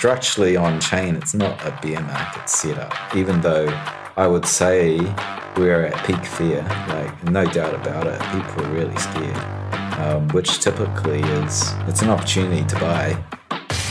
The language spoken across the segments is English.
structurally on chain, it's not a bear market setup, even though I would say we're at peak fear, like no doubt about it. People are really scared, um, which typically is it's an opportunity to buy.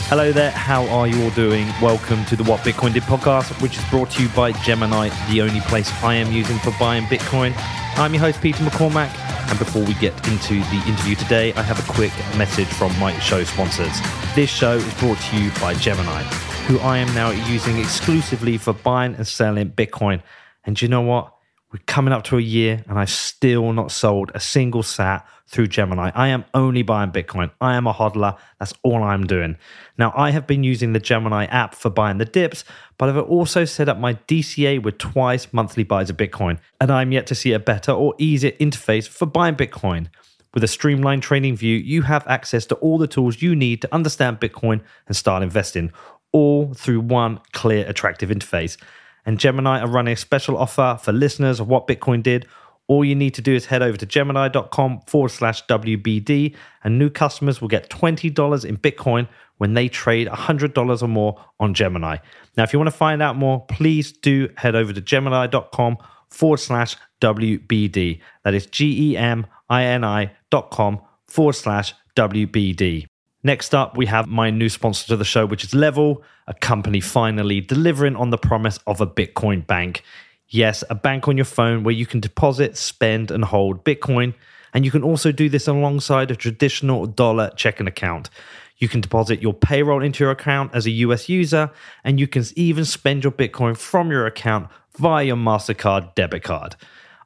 Hello there, how are you all doing? Welcome to the What Bitcoin Did podcast, which is brought to you by Gemini, the only place I am using for buying Bitcoin. I'm your host, Peter McCormack, and before we get into the interview today, I have a quick message from my show sponsors. This show is brought to you by Gemini, who I am now using exclusively for buying and selling Bitcoin. And you know what? We're coming up to a year and I've still not sold a single sat through Gemini. I am only buying Bitcoin. I am a hodler. That's all I'm doing. Now, I have been using the Gemini app for buying the dips, but I've also set up my DCA with twice monthly buys of Bitcoin. And I'm yet to see a better or easier interface for buying Bitcoin. With a streamlined trading view, you have access to all the tools you need to understand Bitcoin and start investing, all through one clear, attractive interface and Gemini are running a special offer for listeners of what Bitcoin did. All you need to do is head over to gemini.com forward slash WBD, and new customers will get $20 in Bitcoin when they trade $100 or more on Gemini. Now, if you want to find out more, please do head over to gemini.com forward slash WBD. That is G E M I N I dot com forward slash WBD. Next up, we have my new sponsor to the show, which is Level, a company finally delivering on the promise of a Bitcoin bank. Yes, a bank on your phone where you can deposit, spend, and hold Bitcoin. And you can also do this alongside a traditional dollar checking account. You can deposit your payroll into your account as a US user, and you can even spend your Bitcoin from your account via your MasterCard debit card.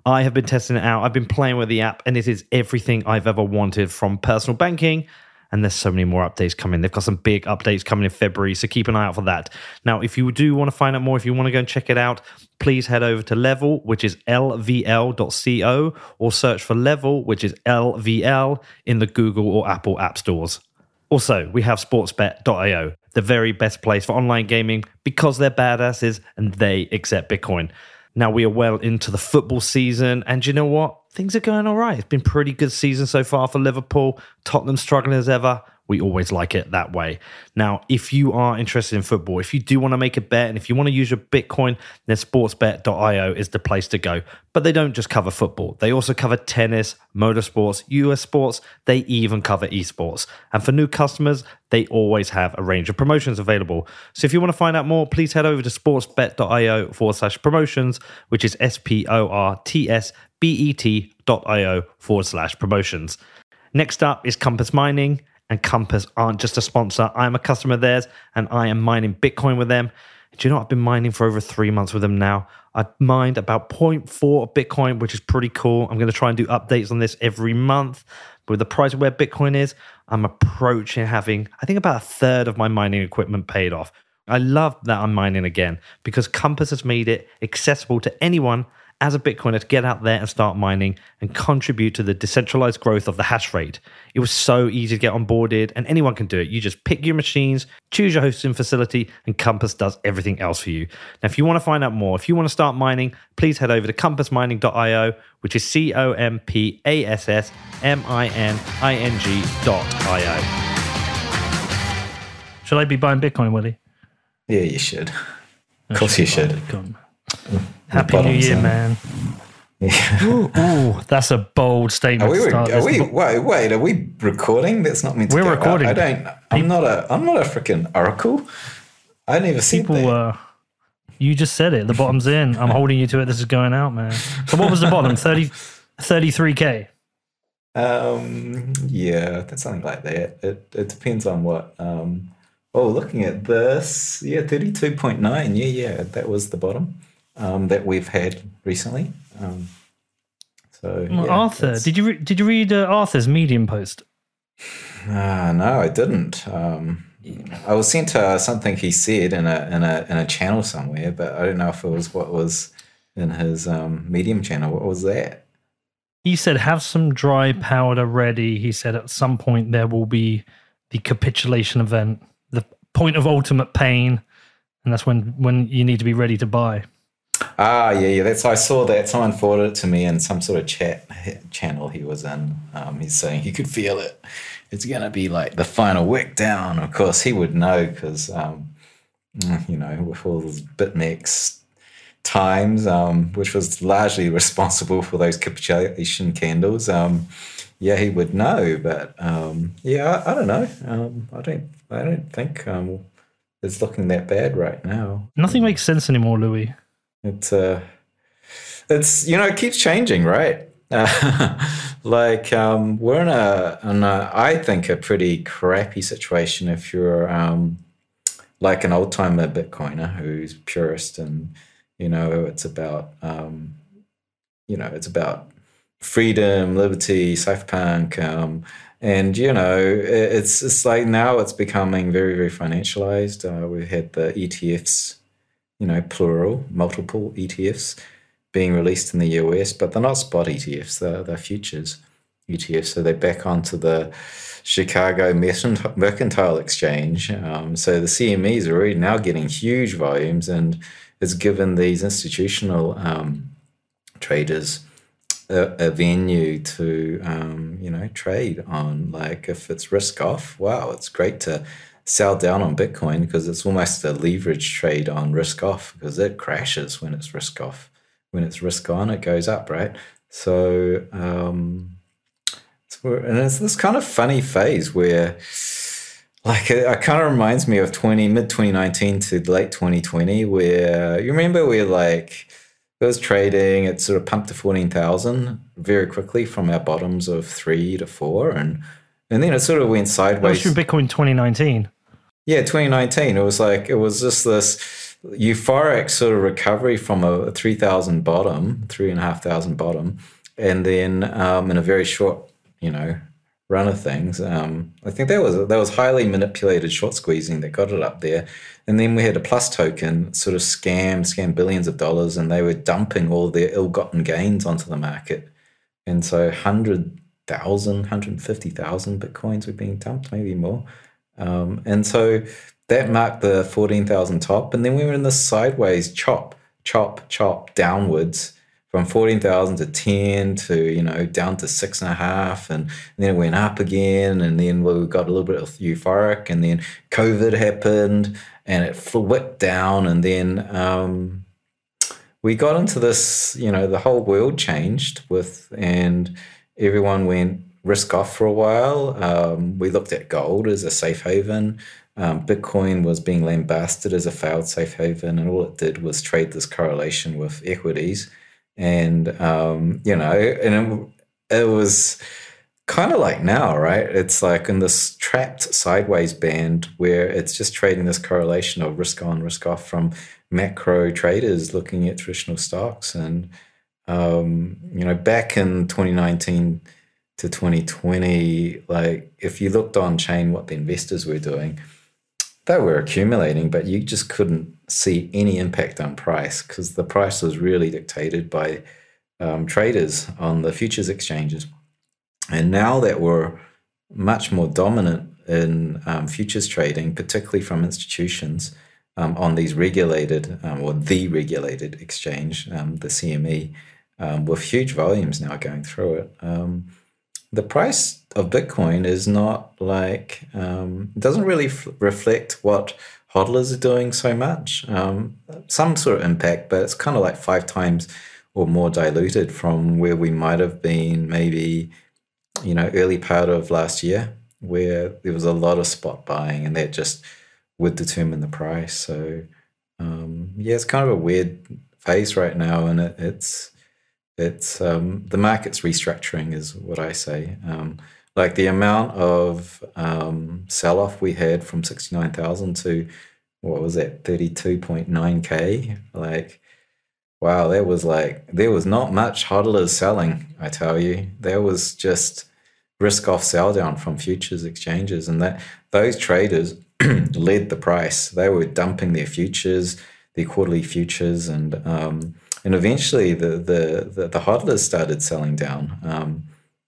I have been testing it out. I've been playing with the app, and it is everything I've ever wanted from personal banking and there's so many more updates coming. They've got some big updates coming in February, so keep an eye out for that. Now, if you do want to find out more, if you want to go and check it out, please head over to Level, which is lvl.co, or search for Level, which is LVL, in the Google or Apple app stores. Also, we have sportsbet.io, the very best place for online gaming because they're badasses and they accept Bitcoin. Now we are well into the football season, and you know what? Things are going all right. It's been pretty good season so far for Liverpool. Tottenham struggling as ever we always like it that way. Now, if you are interested in football, if you do want to make a bet and if you want to use your Bitcoin, then sportsbet.io is the place to go. But they don't just cover football, they also cover tennis, motorsports, US sports, they even cover esports. And for new customers, they always have a range of promotions available. So if you want to find out more, please head over to sportsbet.io forward slash promotions, which is S P O R T S B E T.io forward slash promotions. Next up is Compass Mining and Compass aren't just a sponsor. I'm a customer of theirs and I am mining Bitcoin with them. Do you know I've been mining for over three months with them now? I mined about 0.4 Bitcoin, which is pretty cool. I'm going to try and do updates on this every month. But with the price of where Bitcoin is, I'm approaching having, I think, about a third of my mining equipment paid off. I love that I'm mining again because Compass has made it accessible to anyone as a Bitcoiner to get out there and start mining and contribute to the decentralized growth of the hash rate. It was so easy to get onboarded, and anyone can do it. You just pick your machines, choose your hosting facility, and Compass does everything else for you. Now, if you want to find out more, if you want to start mining, please head over to compassmining.io, which is C O M P A S S M I N I N G.io. Should I be buying Bitcoin, Willy? Yeah, you should. Of course, you should. Happy New Year, man. Yeah. Ooh, ooh, that's a bold statement. Are we? Are we wait, wait, are we recording? That's not meant to. We're recording. Out. I don't. I'm not a. I'm not a freaking oracle. I never see people. Uh, you just said it. The bottom's in. I'm holding you to it. This is going out, man. So what was the bottom? 30, 33k. Um. Yeah, that's something like that. It it depends on what. Um. Oh, looking at this, yeah, thirty-two point nine. Yeah, yeah, that was the bottom um, that we've had recently. Um, so well, yeah, Arthur, did you re- did you read uh, Arthur's Medium post? Uh, no, I didn't. Um, I was sent uh, something he said in a in a in a channel somewhere, but I don't know if it was what was in his um, Medium channel. What was that? He said, "Have some dry powder ready." He said, "At some point there will be the capitulation event, the point of ultimate pain, and that's when when you need to be ready to buy." Ah, yeah, yeah. That's I saw that. Someone forwarded it to me in some sort of chat channel he was in. Um, he's saying he could feel it. It's gonna be like the final wick down. Of course, he would know because um, you know, with all those BitMEX times, um, which was largely responsible for those capitulation candles. Um, yeah, he would know, but um, yeah, I, I, don't know. Um, I don't, I don't think it's looking that bad right now. Nothing makes sense anymore, Louis. It's uh, it's you know, it keeps changing, right? Like um, we're in a, in a, I think, a pretty crappy situation if you're um, like an old timer Bitcoiner who's purist and you know it's about um, you know it's about freedom, liberty, cypherpunk, um, and you know it's it's like now it's becoming very very financialized. Uh, we've had the ETFs, you know, plural, multiple ETFs being released in the US, but they're not spot ETFs, they're, they're futures ETFs. So they're back onto the Chicago Mercantile Exchange. Um, so the CMEs are already now getting huge volumes and it's given these institutional um, traders a, a, venue to, um, you know, trade on. Like if it's risk off, wow, it's great to sell down on Bitcoin because it's almost a leverage trade on risk off because it crashes when it's risk off when it's risk on, it goes up, right? So, um, and it's this kind of funny phase where, like, it, it kind of reminds me of twenty mid twenty nineteen to late twenty twenty, where you remember where like it was trading, it sort of pumped to fourteen thousand very quickly from our bottoms of three to four, and and then it sort of went sideways. That was from Bitcoin twenty nineteen. Yeah, 2019. It was like it was just this euphoric sort of recovery from a 3,000 bottom, three and a half thousand bottom, and then um, in a very short, you know, run of things, um, I think that was that was highly manipulated short squeezing that got it up there. And then we had a PlusToken sort of scam, scam billions of dollars, and they were dumping all their ill-gotten gains onto the market. And so 100,000, 150,000 bitcoins were being dumped, maybe more. Um, and so that marked the 14,000 top. And then we were in the sideways chop, chop, chop downwards from 14,000 to 10 to, you know, down to six and a half. And, then it went up again. And then we got a little bit euphoric. And then COVID happened and it flipped down. And then um, we got into this, you know, the whole world changed with, and everyone went risk off for a while. Um, we looked at gold as a safe haven. Um, Bitcoin was being lambasted as a failed safe haven, and all it did was trade this correlation with equities. And, um, you know, and it, it was kind of like now, right? It's like in this trapped sideways band where it's just trading this correlation of risk on, risk off from macro traders looking at traditional stocks. And, um, you know, back in 2019 to 2020, like if you looked on chain what the investors were doing, they were accumulating, but you just couldn't see any impact on price because the price was really dictated by um, traders on the futures exchanges. And now that we're much more dominant in um, futures trading, particularly from institutions um, on these regulated um, or the regulated exchange, um, the CME, um, with huge volumes now going through it the price of Bitcoin is not like um, doesn't really f- reflect what hodlers are doing so much. Um, some sort of impact, but it's kind of like five times or more diluted from where we might have been maybe you know early part of last year, where there was a lot of spot buying, and that just would determine the price. So um, yeah, it's kind of a weird phase right now, and it, it's it's um, the market's restructuring is what I say. Um, like the amount of um, sell off we had from 69,000 to what was that 32.9k like wow there was like there was not much hodlers selling i tell you. There was just risk off sell down from futures exchanges and that those traders led the price. They were dumping their futures their quarterly futures and um, and eventually the the the, the hodlers started selling down, um,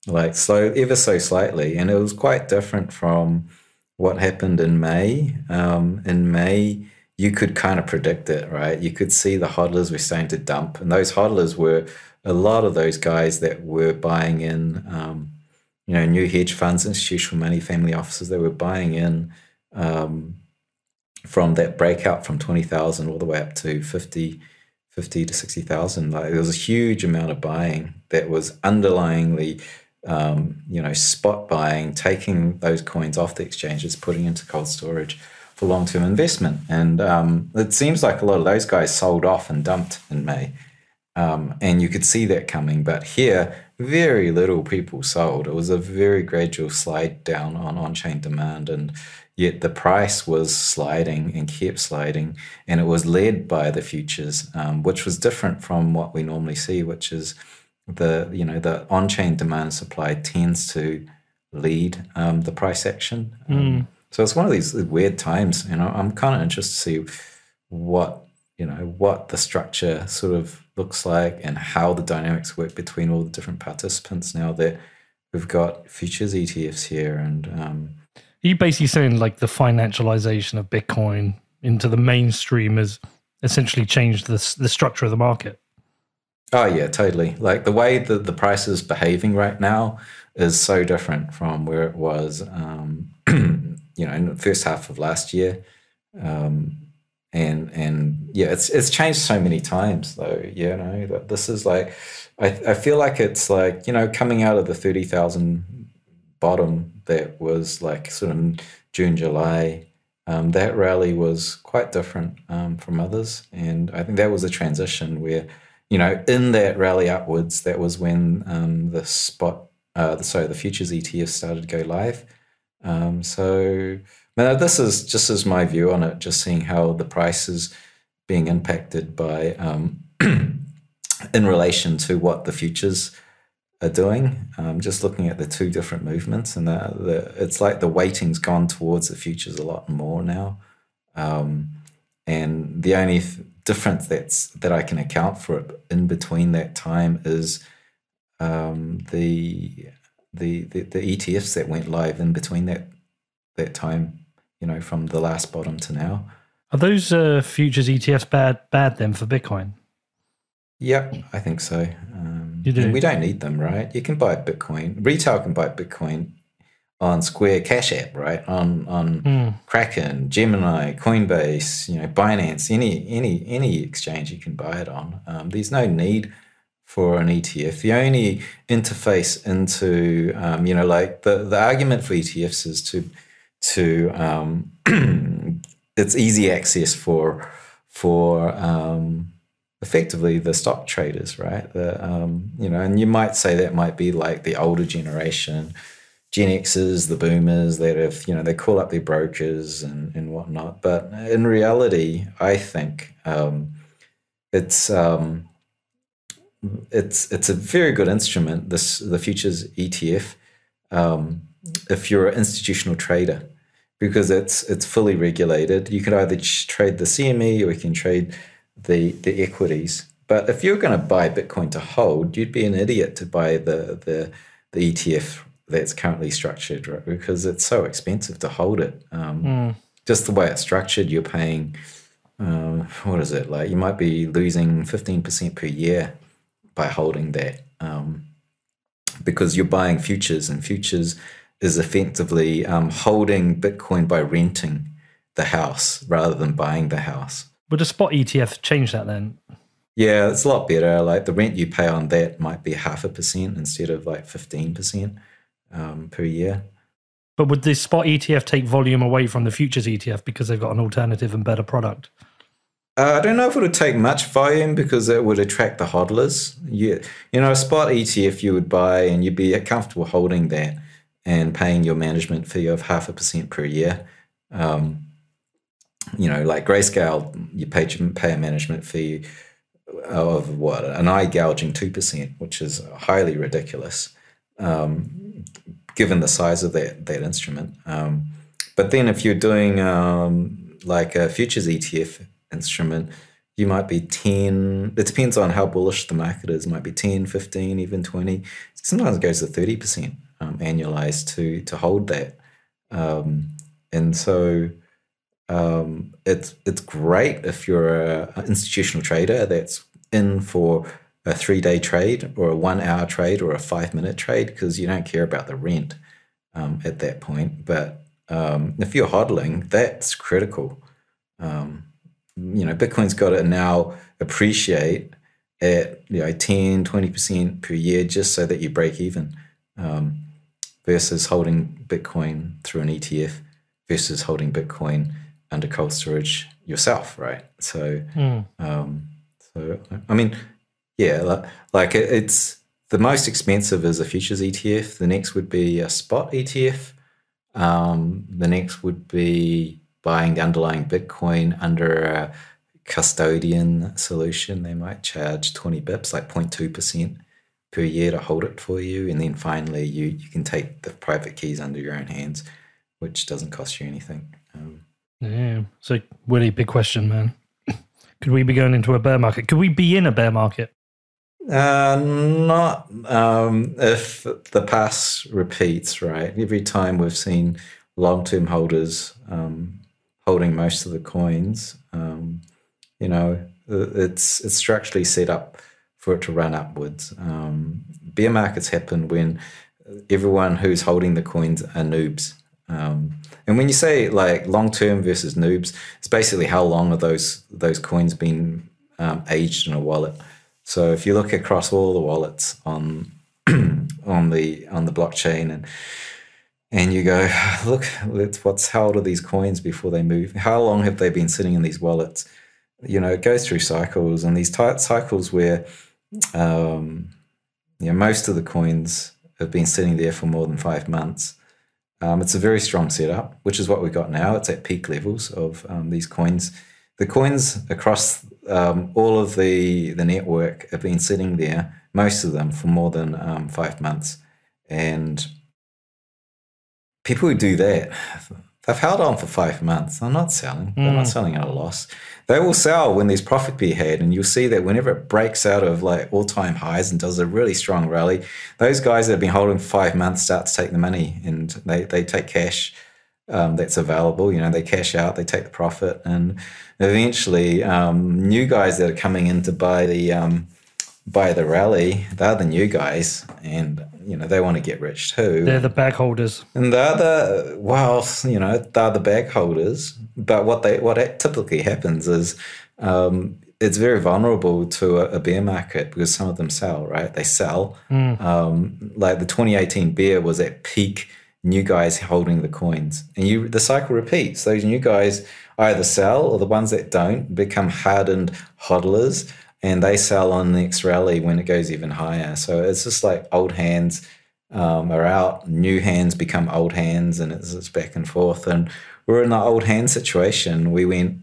like slow, ever so slightly, and it was quite different from what happened in May. Um, in May, you could kind of predict it, right? You could see the hodlers were starting to dump, and those hodlers were a lot of those guys that were buying in, um, you know, new hedge funds, institutional money, family offices. They were buying in. Um, from that breakout from 20,000 all the way up to 50, 50 to 60,000. Like there was a huge amount of buying that was underlyingly, um, you know, spot buying, taking those coins off the exchanges, putting into cold storage for long term investment. And um, it seems like a lot of those guys sold off and dumped in May. Um, and you could see that coming. But here, very little people sold. It was a very gradual slide down on on chain demand. And yet the price was sliding and kept sliding. And it was led by the futures, um, which was different from what we normally see, which is the you know the on chain demand supply tends to lead um, the price action. Mm. So it's one of these weird times. You know, I'm kind of interested to see what you know what the structure sort of looks like and how the dynamics work between all the different participants now that we've got futures ETFs here and um, you basically saying like the financialization of Bitcoin into the mainstream has essentially changed the the structure of the market? Oh yeah, totally. Like the way that the price is behaving right now is so different from where it was, um, you know, in the first half of last year. Um, and and yeah, it's it's changed so many times though. You know, that this is like, I I feel like it's like you know coming out of the thirty thousand bottom that was like sort of June July. Um, that rally was quite different um, from others, and I think that was a transition where, you know, in that rally upwards, that was when um, the spot, uh, sorry, the futures ETF started to go live. Um, so now, this is just as my view on it, just seeing how the price is being impacted by um, in relation to what the futures are doing. Um, just looking at the two different movements, and the, the, it's like the weighting's gone towards the futures a lot more now. Um, and the only th- difference that's that I can account for it in between that time is um, the, the the the ETFs that went live in between that that time you know, from the last bottom to now. Are those uh, futures ETFs bad bad then for Bitcoin? Yep, I think so. Um, you do. We don't need them, right? You can buy Bitcoin. Retail can buy Bitcoin on Square Cash App, right? On on mm. Kraken, Gemini, Coinbase, you know, Binance, any any any exchange you can buy it on. Um, there's no need for an ETF. The only interface into, um, you know, like the the argument for ETFs is to to um, it's easy access for for um, effectively the stock traders, right? The um, you know, and you might say that might be like the older generation, Gen Xers, the Boomers that have you know they call up their brokers and and whatnot. But in reality, I think um, it's um, it's it's a very good instrument. This the futures ETF. Um, if you're an institutional trader because it's it's fully regulated. You can either trade the CME or you can trade the the equities. But if you're going to buy Bitcoin to hold, you'd be an idiot to buy the the the ETF that's currently structured, right? Because it's so expensive to hold it. Um, mm. Just the way it's structured, you're paying. Uh, what is it like? You might be losing fifteen percent per year by holding that. Um, because you're buying futures and futures is effectively um, holding Bitcoin by renting the house rather than buying the house. Would a spot ETF change that then? Yeah, it's a lot better. Like the rent you pay on that might be half a percent instead of like 15% um, per year. But would the spot ETF take volume away from the futures ETF because they've got an alternative and better product? Uh, I don't know if it would take much volume because it would attract the hodlers. You, you know, a spot ETF you would buy and you'd be comfortable holding that and paying your management fee of half a percent per year. Um, you know, like Grayscale, you pay, pay a management fee of what? An eye gouging two percent, which is highly ridiculous, um, given the size of that that instrument. Um, but then, if you're doing um, like a futures ETF instrument, you might be 10 it depends on how bullish the market is might be 10 15 even 20 sometimes it goes to 30% um, annualized to to hold that. Um, and so um, it's it's great if you're an institutional trader that's in for a three day trade or a one hour trade or a five minute trade because you don't care about the rent um, at that point. But um, if you're hodling that's critical. Um, you know, Bitcoin's got to now appreciate at you know 10, 20% per year just so that you break even um, versus holding Bitcoin through an ETF versus holding Bitcoin under cold storage yourself, right? So, Mm. um, so I mean, yeah, like, like it, it's the most expensive is a futures ETF. The next would be a spot ETF. Um, the next would be buying the underlying Bitcoin under a custodian solution. They might charge 20 bips, like 0.2% per year to hold it for you. And then finally, you, you can take the private keys under your own hands, which doesn't cost you anything. Um, Yeah. So, Willy, big question, man. Could we be going into a bear market? Could we be in a bear market? Uh, not um, if the past repeats, right? Every time we've seen long-term holders um, holding most of the coins, um, you know, it's it's structurally set up for it to run upwards. Um, bear markets happen when everyone who's holding the coins are noobs. Um, and when you say like long term versus noobs, it's basically how long are those those coins been um, aged in a wallet. So if you look across all the wallets on on the on the blockchain and and you go, look, let's what's how old are these coins before they move? How long have they been sitting in these wallets? You know, it goes through cycles, and these tight cycles where um, you know, most of the coins have been sitting there for more than five months. Um, it's a very strong setup, which is what we got now. It's at peak levels of um, these coins. The coins across um, all of the the network have been sitting there, most of them for more than um, five months, and people who do that, they've held on for five months. They're not selling. They're not selling at a loss. They will sell when there's profit be had, and you'll see that whenever it breaks out of like all time highs and does a really strong rally, those guys that have been holding for five months start to take the money and they they take cash um, that's available. You know, they cash out, they take the profit, and eventually, um, new guys that are coming in to buy the um, buy the rally, they're the new guys, and you know they want to get rich too. They're the bag holders. And the other, well, you know, they're the bag holders. But what they what typically happens is um, it's very vulnerable to a, a, bear market because some of them sell, right? They sell. Mm. Um, like the 2018 bear was at peak new guys holding the coins, and you the cycle repeats. Those new guys either sell, or the ones that don't become hardened hodlers and they sell on the next rally when it goes even higher. So it's just like old hands um, are out, new hands become old hands, and it's, it's back and forth. And we're in the old hand situation. We went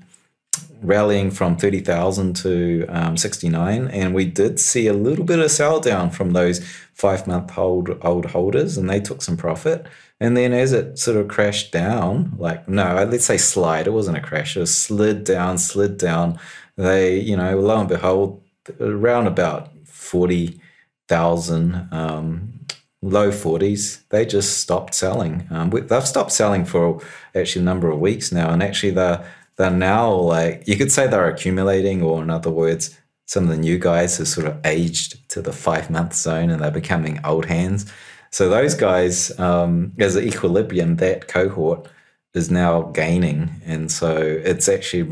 rallying from 30,000 to um, 69, and we did see a little bit of sell down from those five month old old holders, and they took some profit. And then as it sort of crashed down, like no, let's say slide, it wasn't a crash, it slid down, slid down they, you know, lo and behold, around about 40,000, um, low 40s, they just stopped selling. Um, they've stopped selling for actually a number of weeks now. And actually, they're, they're now like, you could say they're accumulating, or in other words, some of the new guys have sort of aged to the five month zone and they're becoming old hands. So those guys, um, as an equilibrium, that cohort is now gaining, and so it's actually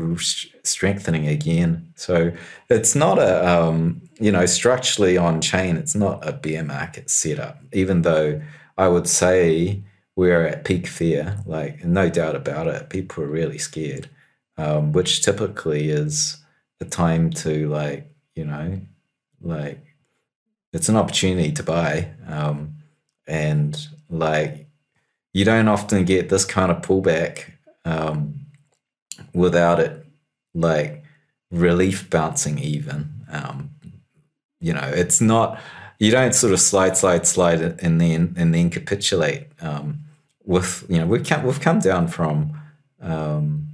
strengthening again. So it's not a um, you know structurally on chain. It's not a bear market setup, even though I would say we're at peak fear. Like no doubt about it, people are really scared, um, which typically is a time to like you know like it's an opportunity to buy um, and like you don't often get this kind of pullback um, without it like relief bouncing even. Um, you know, it's not you don't sort of slide, slide, slide and then and then capitulate. Um, with you know, we've come we've come down from um,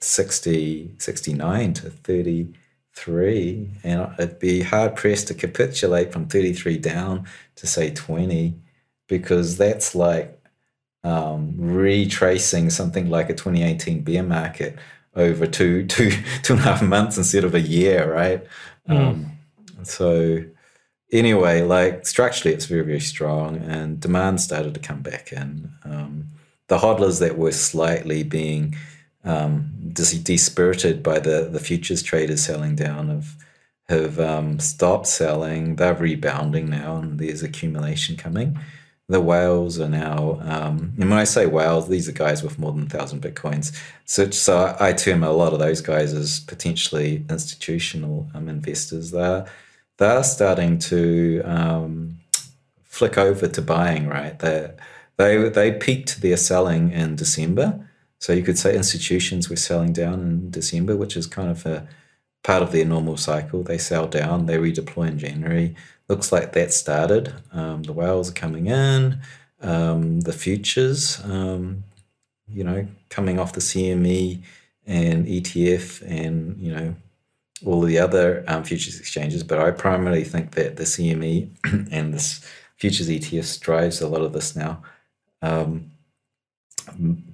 60, 69 to 33, and it'd be hard pressed to capitulate from 33 down to say 20 because that's like um, retracing something like a 2018 bear market over two, two, two and a half months instead of a year, right? Mm. Um, so anyway, like structurally, it's very, very strong, and demand started to come back in. Um, the hodlers that were slightly being um, dis- dispirited by the the futures traders selling down have have um, stopped selling. They're rebounding now, and there's accumulation coming. The whales are now, um, and when I say whales, these are guys with more than a thousand bitcoins. So, so I term a lot of those guys as potentially institutional um, investors. They're they're starting to um, flick over to buying. Right, they they they peaked their selling in December. So you could say institutions were selling down in December, which is kind of a part of their normal cycle. They sell down, they redeploy in January. Looks like that started. Um, the whales are coming in. Um, the futures, um, you know, coming off the CME and ETF and, you know, all the other um, futures exchanges. But I primarily think that the CME and this futures ETFs drives a lot of this now. Um,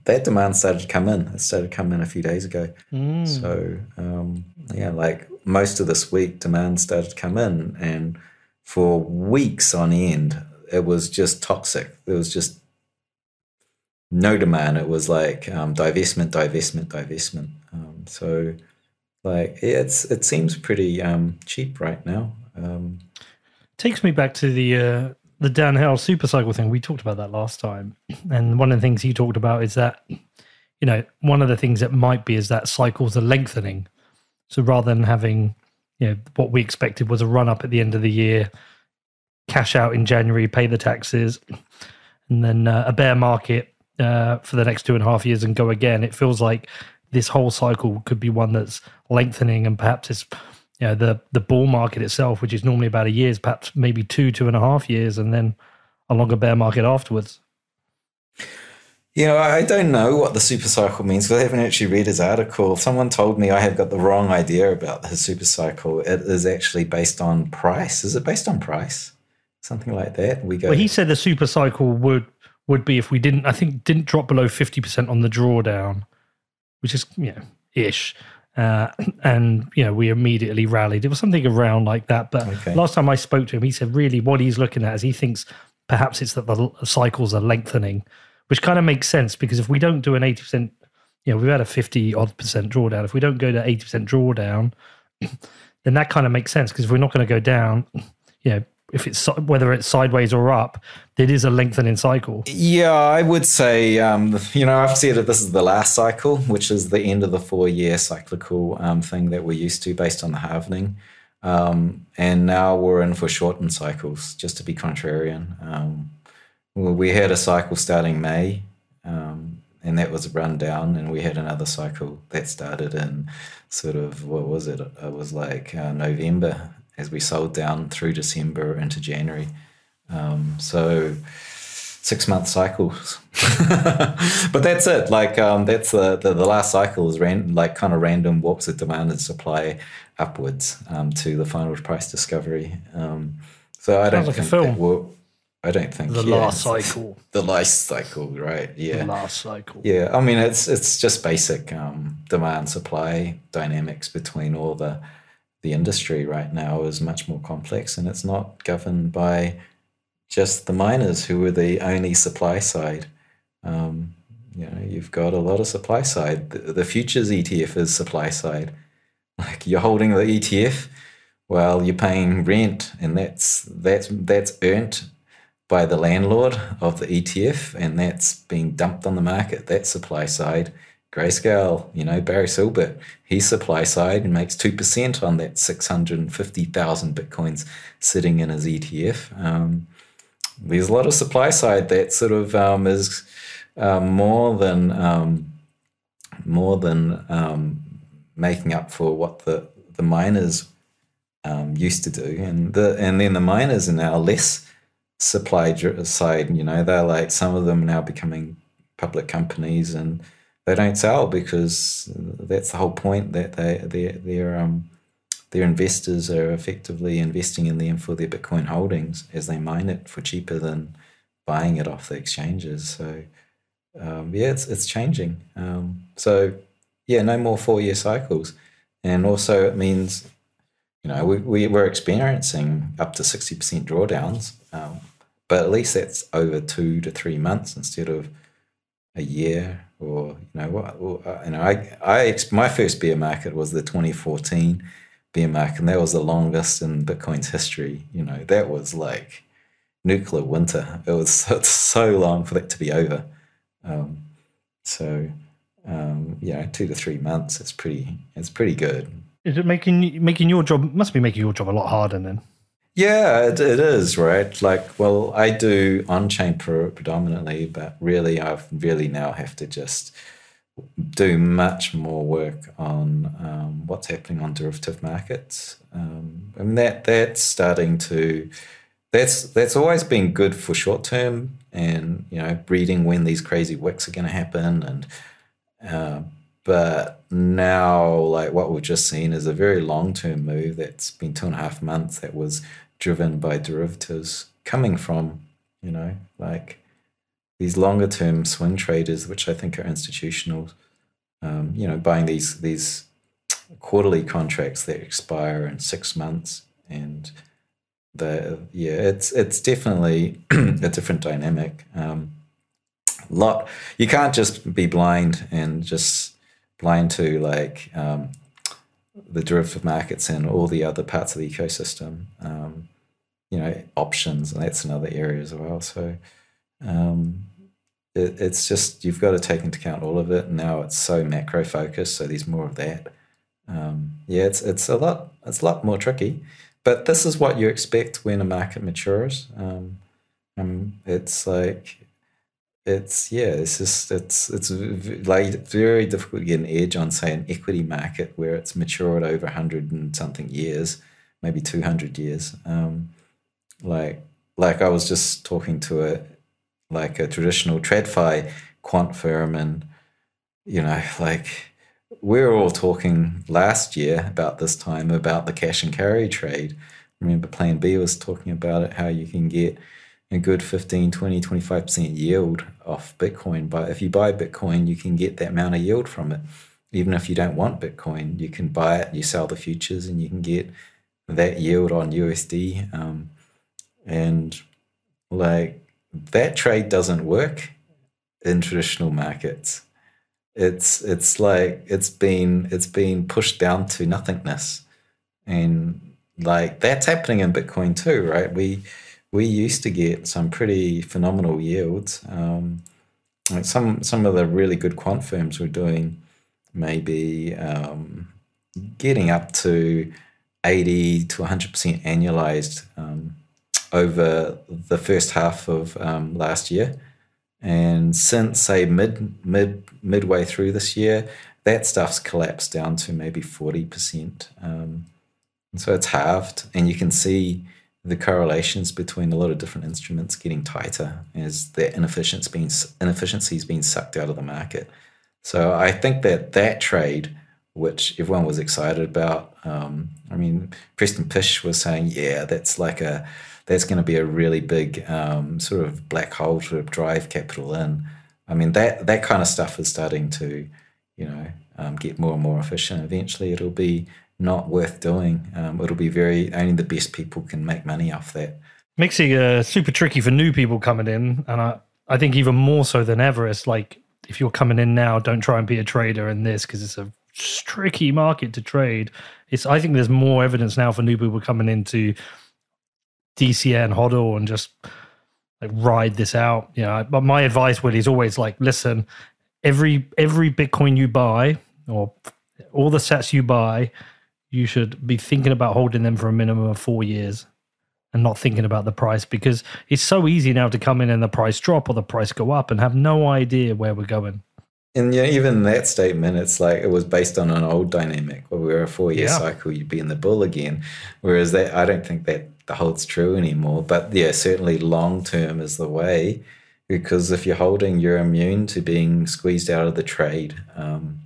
that demand started to come in. It started to come in a few days ago. Mm. So um, yeah, like most of this week, demand started to come in, and for weeks on end, it was just toxic. There was just no demand. It was like um, divestment, divestment, divestment. Um, so like it's it seems pretty um, cheap right now. Um, Takes me back to the uh, the Dan Held super cycle thing. We talked about that last time, and one of the things he talked about is that you know one of the things that might be is that cycles are lengthening. So rather than having you know what we expected was a run up at the end of the year, cash out in January, pay the taxes, and then uh, a bear market uh, for the next two and a half years and go again. It feels like this whole cycle could be one that's lengthening and perhaps it's you know the the bull market itself, which is normally about a year, is perhaps maybe two two and a half years, and then a longer bear market afterwards. You know, I don't know what the super cycle means because I haven't actually read his article. Someone told me I have got the wrong idea about his super cycle. It is actually based on price. Is it based on price? Something like that. We go. Well, he said the super cycle would would be if we didn't, I think, didn't drop below fifty percent on the drawdown, which is you know ish. Uh, and you know we immediately rallied. It was something around like that. But Okay. last time I spoke to him, he said really what he's looking at is he thinks perhaps it's that the cycles are lengthening, which kind of makes sense because if we don't do an eighty percent, you know, we've had a fifty odd percent drawdown. If we don't go to eighty percent drawdown, then that kind of makes sense because if we're not going to go down, you know, if it's whether it's sideways or up, it is a lengthening cycle. Yeah, I would say, um, you know, I've said that this is the last cycle, which is the end of the four year cyclical um, thing that we're used to based on the halvening. Um, and now we're in for shortened cycles, just to be contrarian. Well, we had a cycle starting May, um, and that was run down, and we had another cycle that started in sort of, what was it? It was like uh, November as we sold down through December into January. Um, so six month cycles. but that's it. Like um, that's the, the the last cycle is ran like kind of random walks of demand and supply upwards um, to the final price discovery. Um, so I don't Sounds like a think film. I don't think The yeah, last cycle. The last cycle, right? Yeah. The last cycle. Yeah, I mean it's it's just basic um, demand supply dynamics between all the the industry right now is much more complex, and it's not governed by just the miners who are the only supply side. Um, you know, you've got a lot of supply side. The, the futures ETF is supply side. Like you're holding the ETF, well, you're paying rent, and that's that's that's earned by the landlord of the ETF, and that's being dumped on the market. That's supply side. Grayscale, you know, Barry Silbert, he's supply side and makes 2% on that 650,000 Bitcoins sitting in his ETF. Um, there's a lot of supply side that sort of um, is um, more than um, more than um, making up for what the, the miners um, used to do. And the and then the miners are now less supply side. You know, they're like some of them now becoming public companies, and they don't sell because that's the whole point that they they their um their investors are effectively investing in them for their Bitcoin holdings as they mine it for cheaper than buying it off the exchanges. So um, yeah, it's it's changing. Um, so yeah, no more four year cycles, and also it means you know we, we we're experiencing up to sixty percent drawdowns, um, but at least that's over two to three months instead of a year or you know what uh, you know I I my first bear market was the 2014 bear market and that was the longest in Bitcoin's history. You know that was like nuclear winter. It was so, so long for that to be over. Um, so um, yeah, two to three months. It's pretty. It's pretty good. Is it making making your job? Must be making your job a lot harder then. Yeah, it, it is right. Like, well, I do on-chain predominantly, but really, I've really now have to just do much more work on um, what's happening on derivative markets. Um, and that that's starting to that's that's always been good for short term and you know breeding when these crazy wicks are going to happen and uh, but now like what we've just seen is a very long term move that's been two and a half months that was driven by derivatives coming from you know like these longer term swing traders which i think are institutional um, you know buying these these quarterly contracts that expire in six months and the yeah, it's it's definitely a different dynamic. Um, lot you can't just be blind and just blind to like um, the derivative markets and all the other parts of the ecosystem. Um, you know, options, and that's another area as well. So um, it, it's just you've got to take into account all of it. Now it's so macro focused, so there's more of that. Um, yeah, it's it's a lot it's a lot more tricky. But this is what you expect when a market matures. Um, um, it's like it's yeah, it's just it's it's like very difficult to get an edge on say an equity market where it's matured over hundred and something years, maybe two hundred years. Um, like like I was just talking to a like a traditional TradFi quant firm, and you know like we were all talking last year about this time about the cash and carry trade. Remember, Plan B was talking about it, how you can get a good 15, 20, 25% yield off Bitcoin. But if you buy Bitcoin, you can get that amount of yield from it. Even if you don't want Bitcoin, you can buy it, you sell the futures, and you can get that yield on USD. Um, and like that trade doesn't work in traditional markets. It's it's like it's been it's been pushed down to nothingness. And like that's happening in bitcoin too right? We we used to get some pretty phenomenal yields. Um, like some some of the really good quant firms were doing maybe um, getting up to 80 to 100% annualized um, over the first half of um, last year and since say mid mid midway through this year, that stuff's collapsed down to maybe forty percent. Um, so it's halved, and you can see the correlations between a lot of different instruments getting tighter as the inefficiency being inefficiency is being sucked out of the market. So I think that that trade, which everyone was excited about, um, I mean, Preston Pysh was saying, yeah, that's like a that's going to be a really big um, sort of black hole to drive capital in. I mean, that that kind of stuff is starting to, you know, um, get more and more efficient. Eventually, it'll be not worth doing. Um, it'll be very only the best people can make money off that. Makes it uh, super tricky for new people coming in, and I I think even more so than ever. It's like if you're coming in now, don't try and be a trader in this because it's a tricky market to trade. It's I think there's more evidence now for new people coming into DCN hodl and just like ride this out. You know, but my advice, Willy, is always like, listen, every every Bitcoin you buy or all the sets you buy, you should be thinking about holding them for a minimum of four years and not thinking about the price because it's so easy now to come in and the price drop or the price go up and have no idea where we're going. And yeah, even that statement, it's like it was based on an old dynamic where we were a four year yeah. cycle, you'd be in the bull again. Whereas that, I don't think that holds true anymore. But yeah, certainly long term is the way because if you're holding, you're immune to being squeezed out of the trade. Um,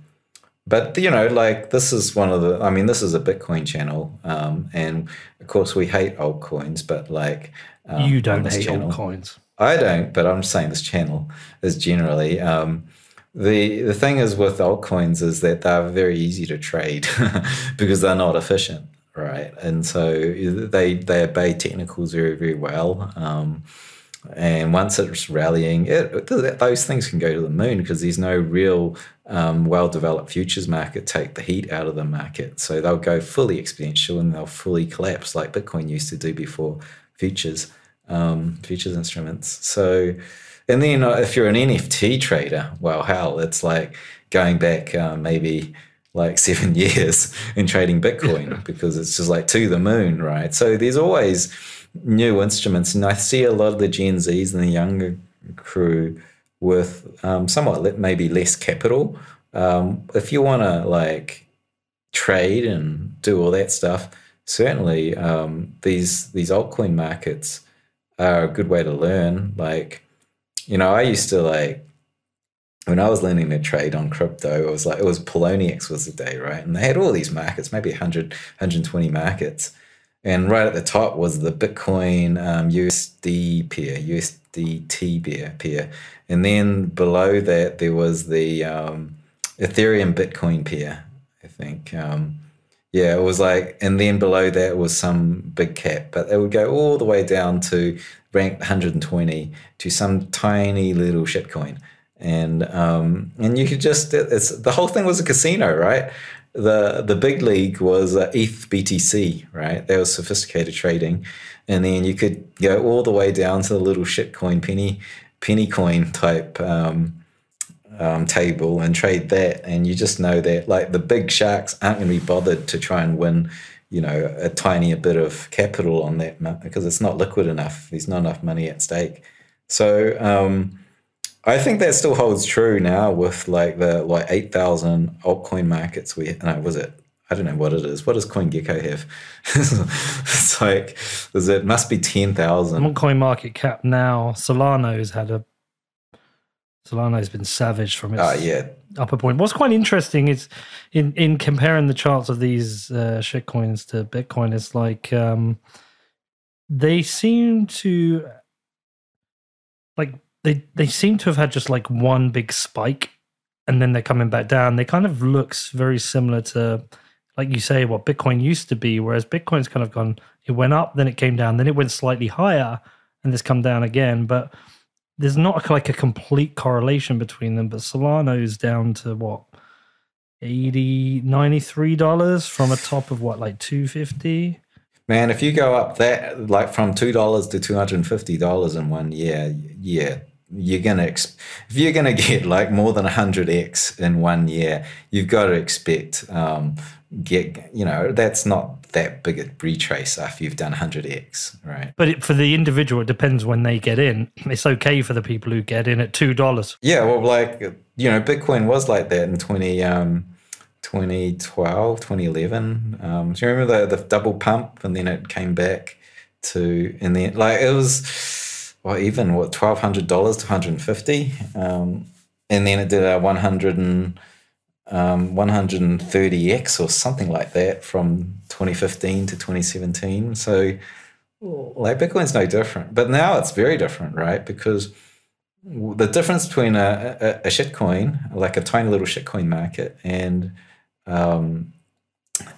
but you know, like this is one of the. I mean, this is a Bitcoin channel, um, and of course we hate altcoins. But like, um, you don't hate channel, altcoins. I don't, but I'm saying this channel is generally. Um, the the thing is with altcoins is that they're very easy to trade because they're not efficient right? And so they they obey technicals very very well. Um, and once it's rallying, it, those things can go to the moon because there's no real um, well-developed futures market take the heat out of the market. So they'll go fully exponential and they'll fully collapse like Bitcoin used to do before futures um, futures instruments. So, and then uh, if you're an NFT trader, well, hell, it's like going back uh, maybe like seven years in trading Bitcoin because it's just like to the moon, right? So there's always new instruments, and I see a lot of the Gen Zs and the younger crew with um, somewhat maybe less capital. Um, if you want to like trade and do all that stuff, certainly um, these these altcoin markets are a good way to learn. Like, you know, I used to like when I was learning to trade on crypto, it was like it was Poloniex was the day, right? And they had all these markets, maybe 100, 120 markets. And right at the top was the Bitcoin um, USD pair, USDT pair, pair. And then below that, there was the um, Ethereum Bitcoin pair, I think. Um, yeah, it was like, and then below that was some big cap, but it would go all the way down to ranked 120 to some tiny little shitcoin. And um, and you could just it's the whole thing was a casino, right? The the big league was uh, ETH BTC, right? That was sophisticated trading, and then you could go all the way down to the little shitcoin penny penny coin type um, um, table and trade that, and you just know that like the big sharks aren't going to be bothered to try and win, you know, a tiny bit of capital on that because it's not liquid enough. There's not enough money at stake. So um, I think that still holds true now with like the like eight thousand altcoin markets. We no, was it? I don't know what it is. What does CoinGecko have? it's like, is it must be ten thousand. On Coin Market Cap now, Solana's had a Solana's been savaged from its oh, yeah. upper point. What's quite interesting is in in comparing the charts of these uh, shitcoins to Bitcoin, it's like um, they seem to like they they seem to have had just like one big spike, and then they're coming back down. They kind of looks very similar to, like you say, what Bitcoin used to be. Whereas Bitcoin's kind of gone, it went up, then it came down, then it went slightly higher, and it's come down again, but there's not like a complete correlation between them, but Solana's down to what 80 93 dollars from a top of what like 250 man if you go up that like from two dollars to 250 dollars in one year yeah you're gonna if you're gonna get like more than 100x in one year you've got to expect um, get you know that's not that big a retrace after you've done 100x right? But it, for the individual it depends when they get in. It's okay for the people who get in at two dollars. Yeah well like you know bitcoin was like that in 20 um 2012 2011 um do you remember the, the double pump and then it came back to and then like it was well even what $1200 to 150 um and then it did a 100 and um, 130x or something like that from 2015 to 2017. So, like Bitcoin's no different, but now it's very different, right? Because the difference between a, a, a shitcoin, like a tiny little shitcoin market, and um,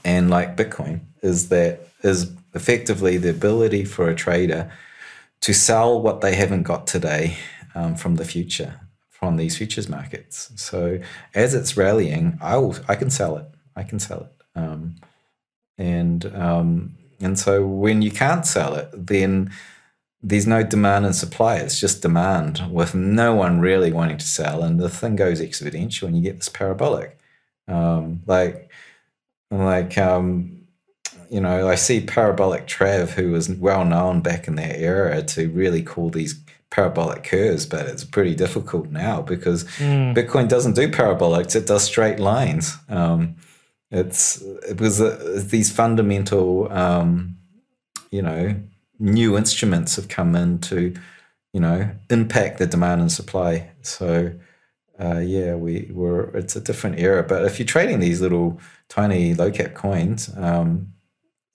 and like Bitcoin, is that is effectively the ability for a trader to sell what they haven't got today um, from the future from these futures markets. So as it's rallying, I will, I can sell it. I can sell it. Um, and um, and so when you can't sell it, then there's no demand and supply. It's just demand with no one really wanting to sell, and the thing goes exponential, and you get this parabolic. Um, like like um, you know, I see parabolic Trav, who was well known back in that era to really call these parabolic curves, but it's pretty difficult now because mm. Bitcoin doesn't do parabolics; it does straight lines. Um, it's it was uh, these fundamental, um, you know, new instruments have come in to, you know, impact the demand and supply. So. Uh, yeah, we were. It's a different era, but if you're trading these little tiny low cap coins, um,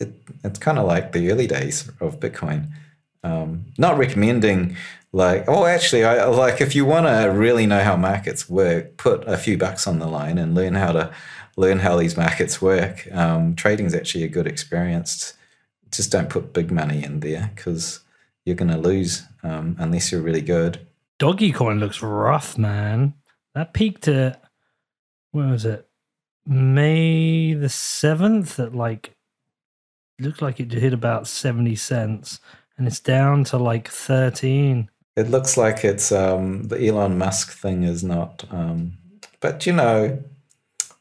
it, it's kind of like the early days of Bitcoin. Um, not recommending like oh actually i like if you want to really know how markets work put a few bucks on the line and learn how to learn how these markets work um, trading is actually a good experience just don't put big money in there because you're going to lose um, unless you're really good. Doggy coin looks rough, man. That peaked at where was it? May the seventh at like looked like it hit about seventy cents, and it's down to like thirteen. It looks like it's um, the Elon Musk thing is not, um, but you know,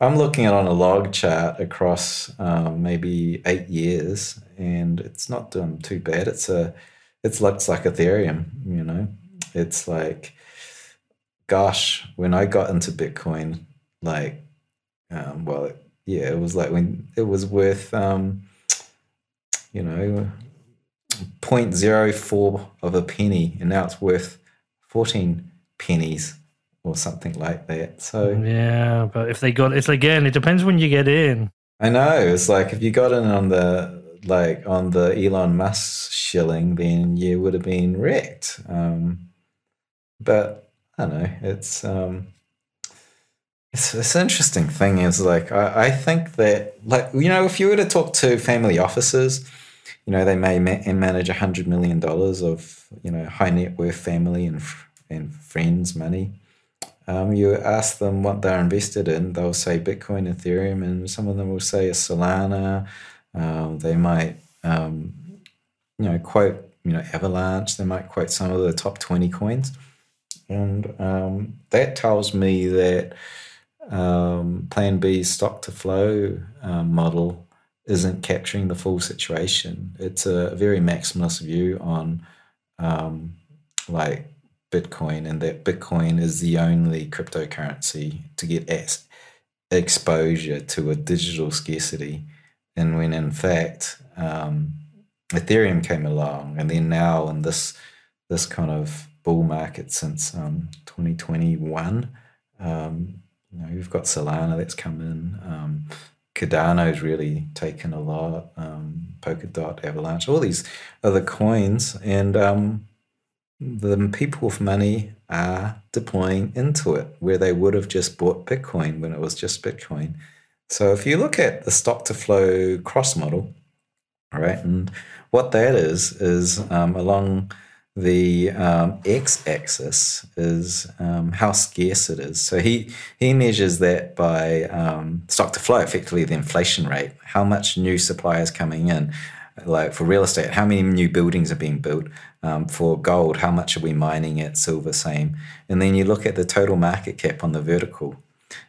I'm looking at on a log chart across um, maybe eight years, and it's not doing too bad. It's a, it looks like Ethereum, you know. It's like, gosh, when I got into Bitcoin, like, um, well, yeah, it was like when it was worth, um, you know, 0.04 of a penny, and now it's worth 14 pennies or something like that. So yeah, but if they got it's again, it depends when you get in. I know it's like if you got in on the like on the Elon Musk shilling, then you would have been wrecked. Um, but I don't know. It's um, it's this interesting thing is like I, I think that like you know if you were to talk to family offices, you know they may ma- manage a hundred million dollars of you know high net worth family and and friends money. Um, you ask them what they're invested in, they'll say Bitcoin, Ethereum, and some of them will say a Solana. Um, they might, um, you know, quote you know Avalanche. They might quote some of the top twenty coins. And um, that tells me that um, Plan B stock to flow um, model isn't capturing the full situation. It's a very maximalist view on um, like Bitcoin, and that Bitcoin is the only cryptocurrency to get as exposure to a digital scarcity. And when in fact, um, Ethereum came along, and then now in this this kind of bull market since um, 2021. Um, you know, you've got Solana that's come in. Um, Cardano's really taken a lot. Um, Polkadot, Avalanche, all these other coins, and um, the people with money are deploying into it where they would have just bought Bitcoin when it was just Bitcoin. So if you look at the stock to flow cross model, right, and what that is is um, along the um, x-axis is um, how scarce it is. So he he measures that by um, stock to flow, effectively the inflation rate, how much new supply is coming in. Like for real estate, how many new buildings are being built? Um, for gold, how much are we mining at? Silver, same. And then you look at the total market cap on the vertical.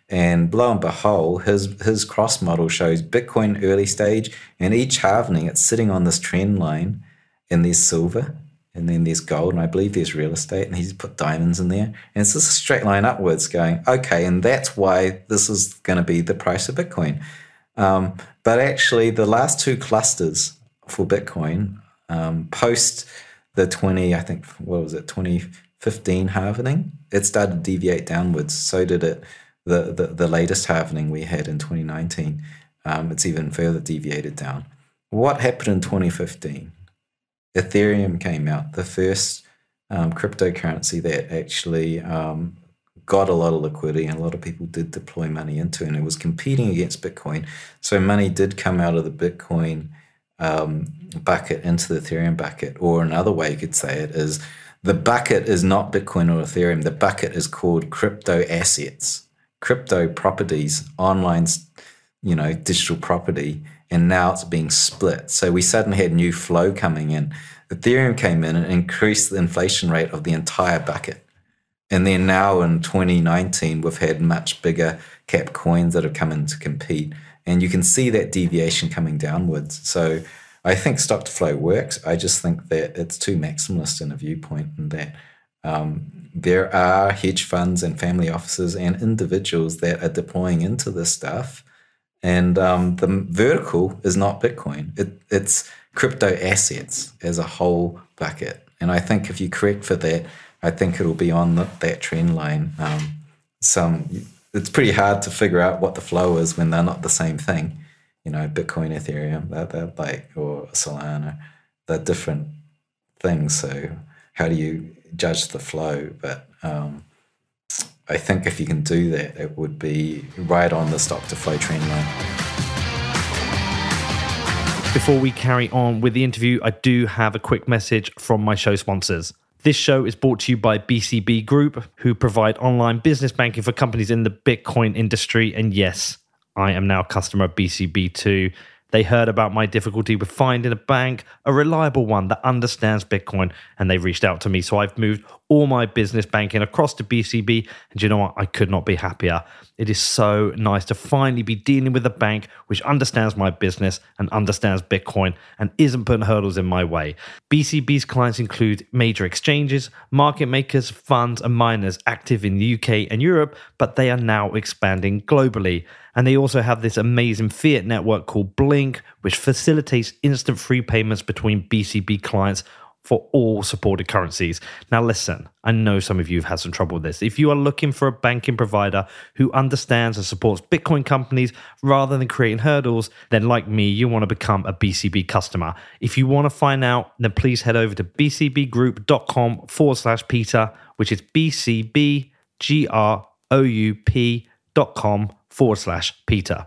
And lo and behold, his his cross model shows Bitcoin early stage, and each halvening, it's sitting on this trend line, and there's silver, and then there's gold, and I believe there's real estate, and he's put diamonds in there. And it's just a straight line upwards going, okay, and that's why this is going to be the price of Bitcoin. Um, but actually, the last two clusters for Bitcoin um, post the 20, I think, what was it, 2015 halvening, it started to deviate downwards. So did it the, the, the latest halvening we had in 2019. Um, it's even further deviated down. What happened in 2015? Ethereum came out, the first um, cryptocurrency that actually um, got a lot of liquidity and a lot of people did deploy money into, and it was competing against Bitcoin. So money did come out of the Bitcoin um, bucket into the Ethereum bucket, or another way you could say it is the bucket is not Bitcoin or Ethereum. The bucket is called crypto assets, crypto properties, online, you know, digital property and now it's being split. So we suddenly had new flow coming in. Ethereum came in and increased the inflation rate of the entire bucket. And then now in 2019, we've had much bigger cap coins that have come in to compete. And you can see that deviation coming downwards. So I think stock to flow works. I just think that it's too maximalist in a viewpoint and that um, there are hedge funds and family offices and individuals that are deploying into this stuff and um, the vertical is not Bitcoin. It, it's crypto assets as a whole bucket. And I think if you correct for that, I think it'll be on the, that trend line. Um, some it's pretty hard to figure out what the flow is when they're not the same thing. You know, Bitcoin, Ethereum, they're, they're like or Solana, they're different things. So how do you judge the flow? But um, I think if you can do that, it would be right on the stock to flow trend line. Before we carry on with the interview, I do have a quick message from my show sponsors. This show is brought to you by BCB Group, who provide online business banking for companies in the Bitcoin industry. And yes, I am now a customer of BCB too. They heard about my difficulty with finding a bank, a reliable one that understands Bitcoin, and they reached out to me. So I've moved all my business banking across to BCB. And you know what? I could not be happier. It is so nice to finally be dealing with a bank which understands my business and understands Bitcoin and isn't putting hurdles in my way. BCB's clients include major exchanges, market makers, funds, and miners active in the UK and Europe, but they are now expanding globally. And they also have this amazing fiat network called BLINC, which facilitates instant free payments between BCB clients for all supported currencies. Now, listen, I know some of you have had some trouble with this. If you are looking for a banking provider who understands and supports Bitcoin companies rather than creating hurdles, then like me, you want to become a BCB customer. If you want to find out, then please head over to bcbgroup.com forward slash Peter, which is bcbgroup.com forward slash Peter.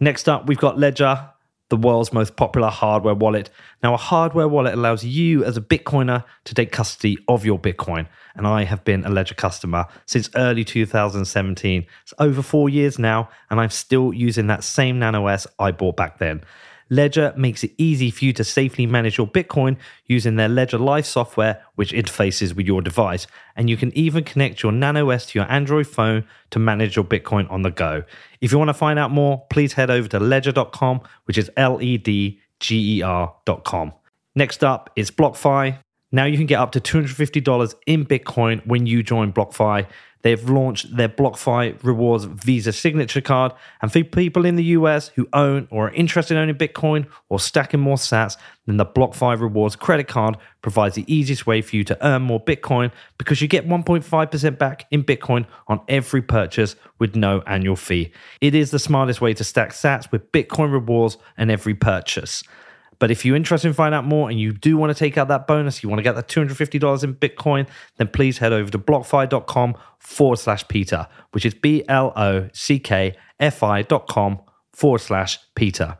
Next up, we've got Ledger, the world's most popular hardware wallet. Now, a hardware wallet allows you as a Bitcoiner to take custody of your Bitcoin. And I have been a Ledger customer since early 2017. It's over four years now, and I'm still using that same Nano S I bought back then. Ledger makes it easy for you to safely manage your Bitcoin using their Ledger Live software, which interfaces with your device. And you can even connect your Nano S to your Android phone to manage your Bitcoin on the go. If you want to find out more, please head over to ledger.com, which is L E D G E R.com. Next up is BlockFi. Now you can get up to $250 in Bitcoin when you join BlockFi. They've launched their BlockFi Rewards Visa Signature Card. And for people in the US who own or are interested in owning Bitcoin or stacking more sats, then the BlockFi Rewards credit card provides the easiest way for you to earn more Bitcoin because you get 1.5% back in Bitcoin on every purchase with no annual fee. It is the smartest way to stack sats with Bitcoin rewards and every purchase. But if you're interested in finding out more and you do want to take out that bonus, you want to get that $250 in Bitcoin, then please head over to blockfi.com forward slash Peter, which is B L O C K F I dot com forward slash Peter.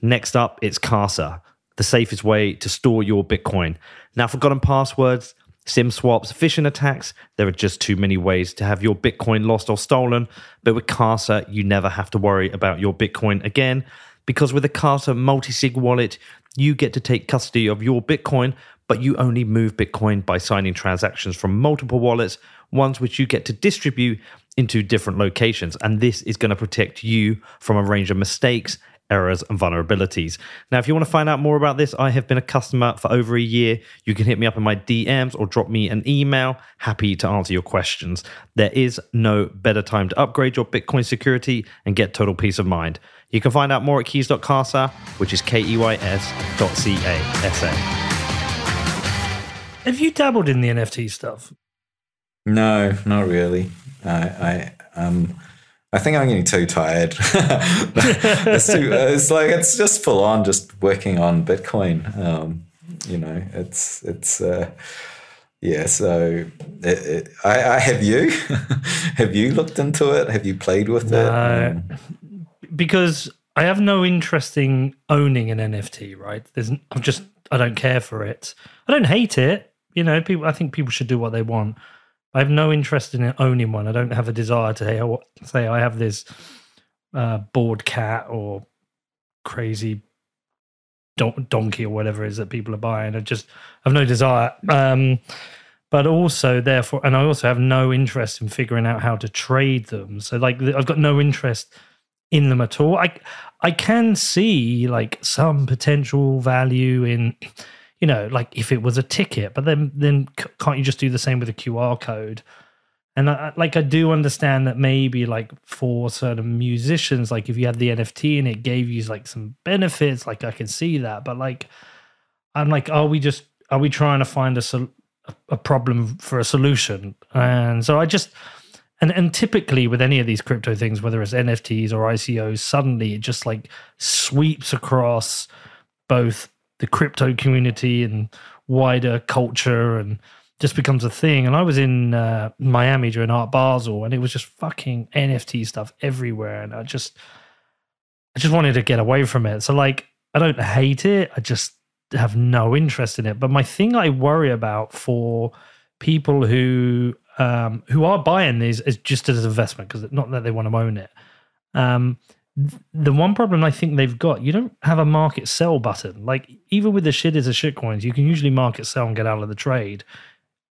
Next up, it's Casa, the safest way to store your Bitcoin. Now, forgotten passwords, SIM swaps, phishing attacks, there are just too many ways to have your Bitcoin lost or stolen. But with Casa, you never have to worry about your Bitcoin again because with a Casa multi sig wallet, you get to take custody of your Bitcoin, but you only move Bitcoin by signing transactions from multiple wallets, ones which you get to distribute into different locations. And this is going to protect you from a range of mistakes, errors, and vulnerabilities. Now, if you want to find out more about this, I have been a customer for over a year. You can hit me up in my DMs or drop me an email. Happy to answer your questions. There is no better time to upgrade your Bitcoin security and get total peace of mind. You can find out more at keys.casa, which is K E Y S dot C A S A. Have you dabbled in the NFT stuff? No, not really. I, I um, I think I'm getting too tired. it's, too, it's like it's just full on, just working on Bitcoin. Um, you know, it's it's uh, yeah. So it, it, I, I have you. have you looked into it? Have you played with it? Um, because I have no interest in owning an NFT. Right? There's, I'm just, I don't care for it. I don't hate it. You know, people. I think people should do what they want. I have no interest in owning one. I don't have a desire to say, oh, say I have this uh, bored cat or crazy don- donkey or whatever it is that people are buying. I just have no desire. Um, but also, therefore, and I also have no interest in figuring out how to trade them. So, like, I've got no interest in them at all. I I can see like some potential value in, you know, like if it was a ticket, but then then can't you just do the same with a QR code? And I, like I do understand that maybe like for certain musicians, like if you had the NFT and it gave you like some benefits, like I can see that. But like, I'm like, are we just are we trying to find a sol- a problem for a solution? And so I just and and typically with any of these crypto things, whether it's NFTs or ICOs, suddenly it just like sweeps across both the crypto community and wider culture and just becomes a thing. And I was in uh, Miami during Art Basel, and it was just fucking NFT stuff everywhere, and I just I just wanted to get away from it. So like. I don't hate it. I just have no interest in it. But my thing I worry about for people who um, who are buying these is just as an investment because not that they want to own it. Um, th- the one problem I think they've got, you don't have a market sell button. Like even with the shit is a shit coins, you can usually market sell and get out of the trade.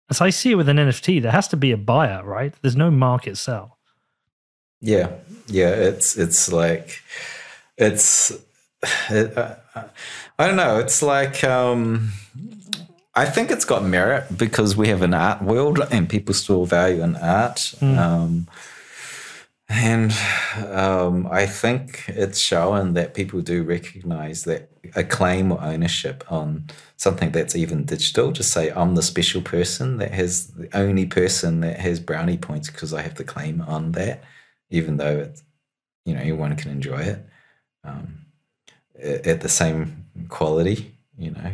As I see it with an NFT, there has to be a buyer, right? There's no market sell. Yeah, yeah. It's it's like it's. It, uh, I don't know. It's like um, I think it's got merit because we have an art world and people still value an art. Um, and um, I think it's showing that people do recognize that a claim or ownership on something that's even digital, just say, I'm the special person that has the only person that has brownie points because I have the claim on that, even though it's, you know, anyone can enjoy it um, at the same quality, you know.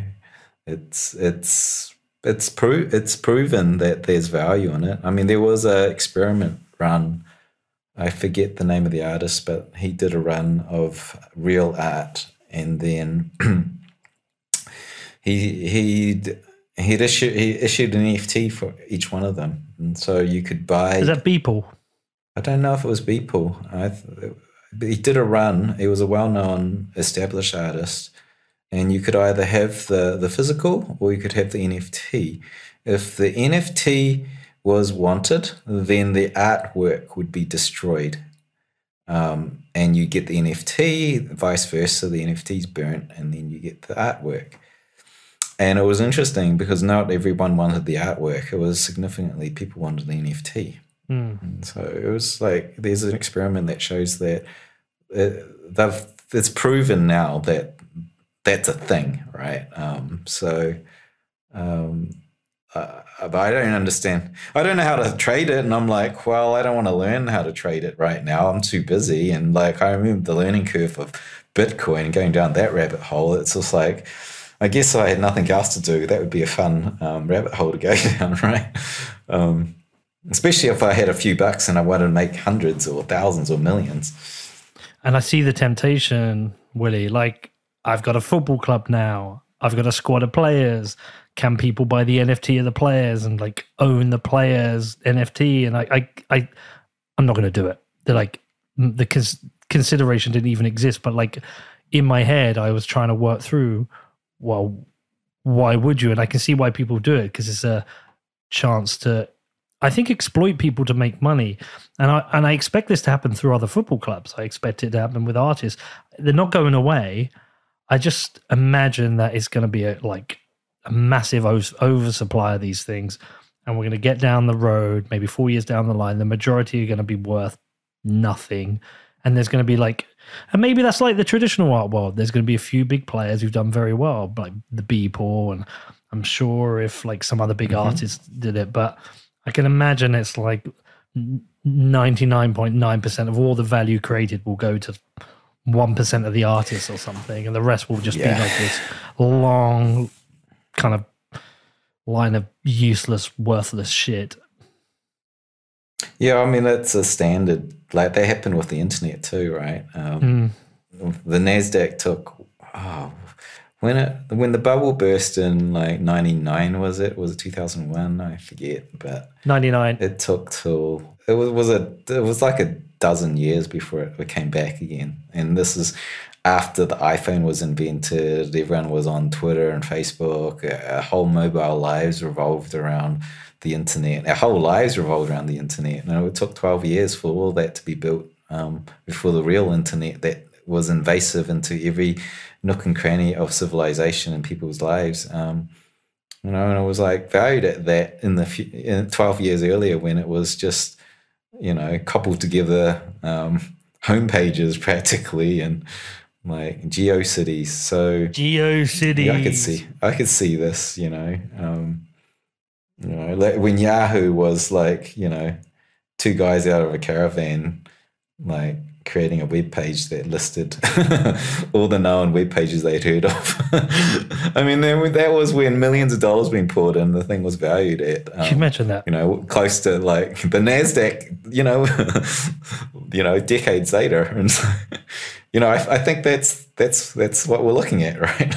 It's, it's, it's, pro- it's proven that there's value in it. I mean, there was an experiment run I forget the name of the artist, but he did a run of real art, and then he he he issued he issued an NFT for each one of them, and so you could buy. Is that Beeple? I don't know if it was Beeple. I but he did a run. He was a well-known established artist, and you could either have the the physical or you could have the NFT. If the NFT was wanted, then the artwork would be destroyed. Um, and you get the NFT, vice versa, the NFT's burnt, and then you get the artwork. And it was interesting because not everyone wanted the artwork. It was significantly people wanted the NFT. And so it was like there's an experiment that shows that it, they've it's proven now that that's a thing, right? Um, so um, uh, but I don't understand. I don't know how to trade it, and I'm like, well, I don't want to learn how to trade it right now. I'm too busy, and like I remember the learning curve of Bitcoin going down that rabbit hole. It's just like, I guess I had nothing else to do. That would be a fun um, rabbit hole to go down, right? Um, especially if I had a few bucks and I wanted to make hundreds or thousands or millions. And I see the temptation, Willie. Like, I've got a football club now. I've got a squad of players. Can people buy the NFT of the players and like own the players NFT? And I, I, I I'm not going to do it. They're like the cons- consideration didn't even exist. But like in my head, I was trying to work through. Well, why would you? And I can see why people do it because it's a chance to I think exploit people to make money, and I and I expect this to happen through other football clubs. I expect it to happen with artists. They're not going away. I just imagine that it's going to be a, like a massive oversupply of these things, and we're going to get down the road, maybe four years down the line, the majority are going to be worth nothing, and there's going to be like, and maybe that's like the traditional art world. There's going to be a few big players who've done very well, like the Beeple, and I'm sure if like some other big mm-hmm. artists did it, but I can imagine it's like 99.9% of all the value created will go to 1% of the artists or something, and the rest will just Yeah. be like this long kind of line of useless, worthless shit. Yeah, I mean that's a standard. Like that happened with the internet too, right? Um, The Nasdaq took oh, when it when the bubble burst in like '99 was it? Was it 2001? I forget, but 99. it took till it was was a it was like a dozen years before it came back again. And this is after the iPhone was invented. Everyone was on Twitter and Facebook. Our whole mobile lives revolved around the internet. Our whole lives revolved around the internet. And it took twelve years for all that to be built um, before the real internet that was invasive into every nook and cranny of civilization and people's lives. Um, you know, and I was like valued at that in the few, in 12 years earlier when it was just, you know, coupled together um, homepages practically and like GeoCities. So GeoCities. yeah, I could see, I could see this, you know, um, you know, like when Yahoo was like, you know, two guys out of a caravan, like creating a web page that listed all the known web pages they'd heard of. I mean, then that was when millions of dollars being poured in. The thing was valued at, Did you um, mention that? you know, close to like the Nasdaq, you know, you know, decades later, and so, you know, I, I think that's that's that's what we're looking at, right?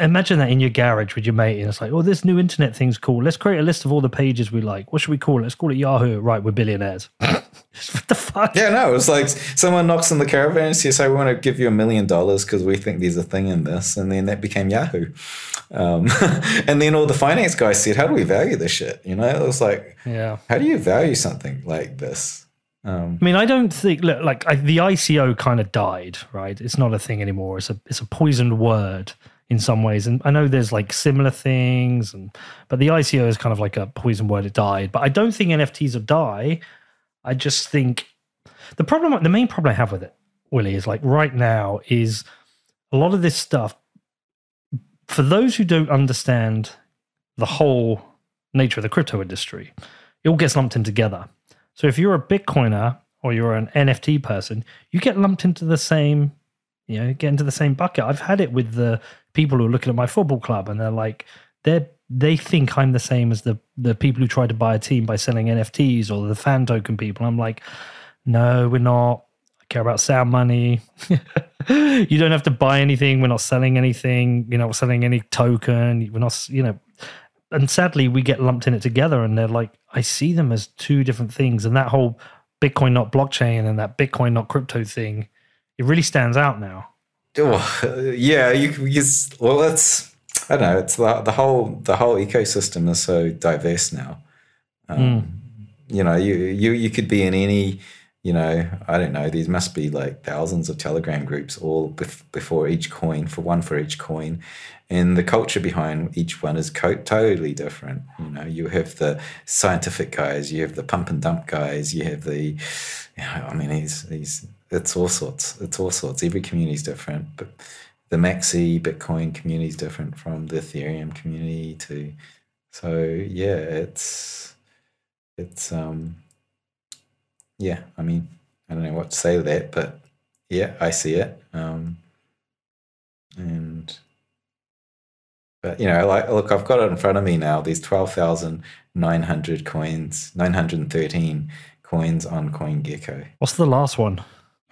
Imagine that in your garage with your mate, and it's like, oh, this new internet thing's cool. Let's create a list of all the pages we like. What should we call it? Let's call it Yahoo. Right, we're billionaires. what the fuck? yeah, no, it was like someone knocks on the caravan and says, "Hey, we want to give you a million dollars because we think there's a thing in this," and then that became Yahoo. Um, and then all the finance guys said, "How do we value this shit?" You know, it was like, Yeah. how do you value something like this? Um, I mean, I don't think look like I, the ICO kind of died, right? It's not a thing anymore. It's a it's a poisoned word in some ways, and I know there's like similar things, and but the ICO is kind of like a poison word. It died, but I don't think NFTs will die. I just think the problem, the main problem I have with it, Willie, is like right now is a lot of this stuff. For those who don't understand the whole nature of the crypto industry, it all gets lumped in together. So if you're a Bitcoiner or you're an NFT person, you get lumped into the same, you know, get into the same bucket. I've had it with the people who are looking at my football club and they're like, they're they think I'm the same as the the people who try to buy a team by selling NFTs or the fan token people. I'm like, no, we're not. I care about sound money. you don't have to buy anything. We're not selling anything. You're not selling any token. We're not, you know. And sadly, we get lumped in it together, and they're like, I see them as two different things. And that whole Bitcoin not blockchain and that Bitcoin not crypto thing, it really stands out now. oh, yeah, you use well. That's I don't know. It's the, the whole the whole ecosystem is so diverse now. Um, You know, you you you could be in any. You know, I don't know. These must be like thousands of Telegram groups, all bef- before each coin, for one for each coin, and the culture behind each one is co- totally different. You know, you have the scientific guys, you have the pump and dump guys, you have the, you know, I mean, he's he's it's all sorts. It's all sorts. Every community is different, but the Maxi Bitcoin community is different from the Ethereum community to. So yeah, it's it's um yeah. I mean, I don't know what to say to that, but yeah, I see it. Um, and but you know, like look, I've got it in front of me now. These twelve thousand nine hundred coins, nine hundred and thirteen coins on CoinGecko. What's the last one?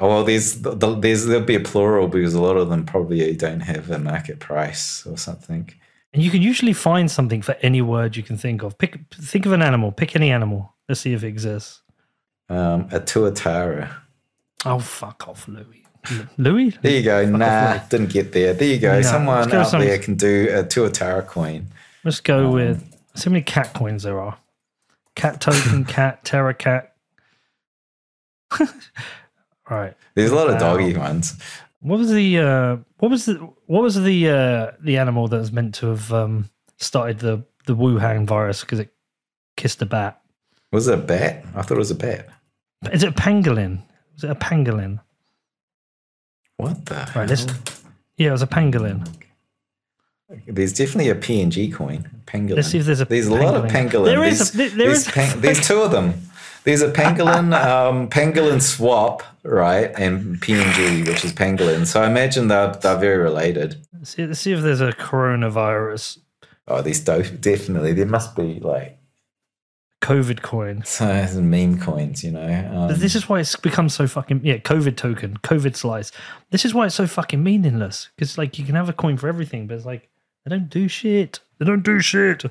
Oh well, there's the, the- there's there'll be a plural because a lot of them probably don't have a market price or something. And you can usually find something for any word you can think of. Pick, think of an animal. Pick any animal. Let's see if it exists. Um, a tuatara. Oh, fuck off, Louis. Louis? There you go. Fuck nah, didn't get there. There you go. No, Someone out something- there can do a tuatara coin. Let's go with. See how many cat coins there are. Cat token, cat, terra cat. right. There's a lot of doggy ones. What was the uh, what was the what was the uh, the animal that was meant to have um, started the the Wuhan virus because it kissed a bat? Was it a bat? I thought it was a bat. Is it a pangolin? Was it a pangolin? What the? Right, let's- Yeah, it was a pangolin. There's definitely a PNG coin. Pangolin. Let's see if there's a There's a lot of pangolin. There is There's, a- there- there there's, is- pan- there's two of them. There's a pangolin, um, pangolin swap, right, and PNG, which is pangolin. So I imagine they're they're very related. See, let's see if there's a coronavirus Oh, these do- definitely. There must be like COVID coin. some meme coins, you know. Um, But this is why it's become so fucking yeah. COVID token, COVID slice. This is why it's so fucking meaningless. Because like you can have a coin for everything, but it's like they don't do shit. They don't do shit.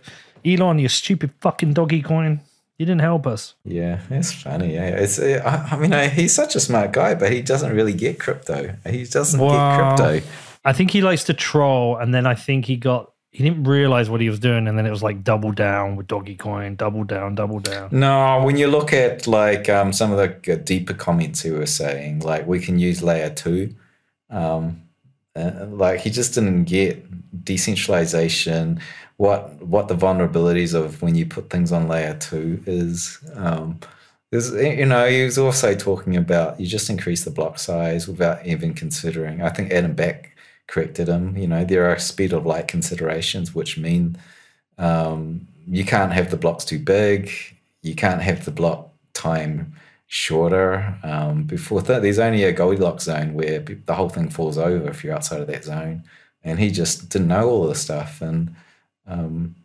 Elon, you stupid fucking doggy coin. You didn't help us. yeah, it's funny. Yeah, it's. uh, I, I mean, I, he's such a smart guy, but he doesn't really get crypto. He doesn't Wow. get crypto. I think he likes to troll, and then I think he got he didn't realize what he was doing, and then it was like double down with doggy coin, double down, double down. No, when you look at like um, some of the deeper comments he was saying, like we can use layer two, um, uh, like he just didn't get decentralization. What what the vulnerabilities of when you put things on layer two is. Um, there's, you know, he was also talking about you just increase the block size without even considering. I think Adam Back corrected him. You know, there are speed of light considerations, which mean um, you can't have the blocks too big. You can't have the block time shorter. Um, before that, there's only a Goldilocks zone where the whole thing falls over if you're outside of that zone. And he just didn't know all the stuff, and um,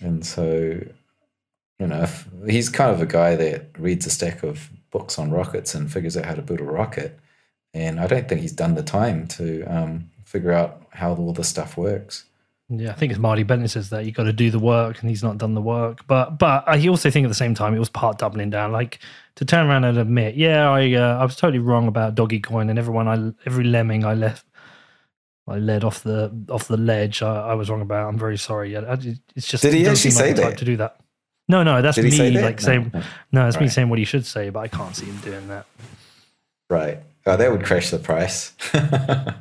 and so you know he's kind of a guy that reads a stack of books on rockets and figures out how to build a rocket. and I don't think he's done the time to um, figure out how all this stuff works. Yeah, I think it's Marty Bent says that you've got to do the work, and he's not done the work. But but I also think at the same time it was part doubling down. Like to turn around and admit, yeah, I uh, I was totally wrong about Doggy Coin, and everyone I every lemming I left. I led off the off the ledge. I, I was wrong about. I'm very sorry. I, I- it's just Did he actually like say type that? to do that? No, no, that's me say that? like No, saying no. no, it's me saying what he should say, but I can't see him doing that. Right. Oh, that would crash the price. Yeah,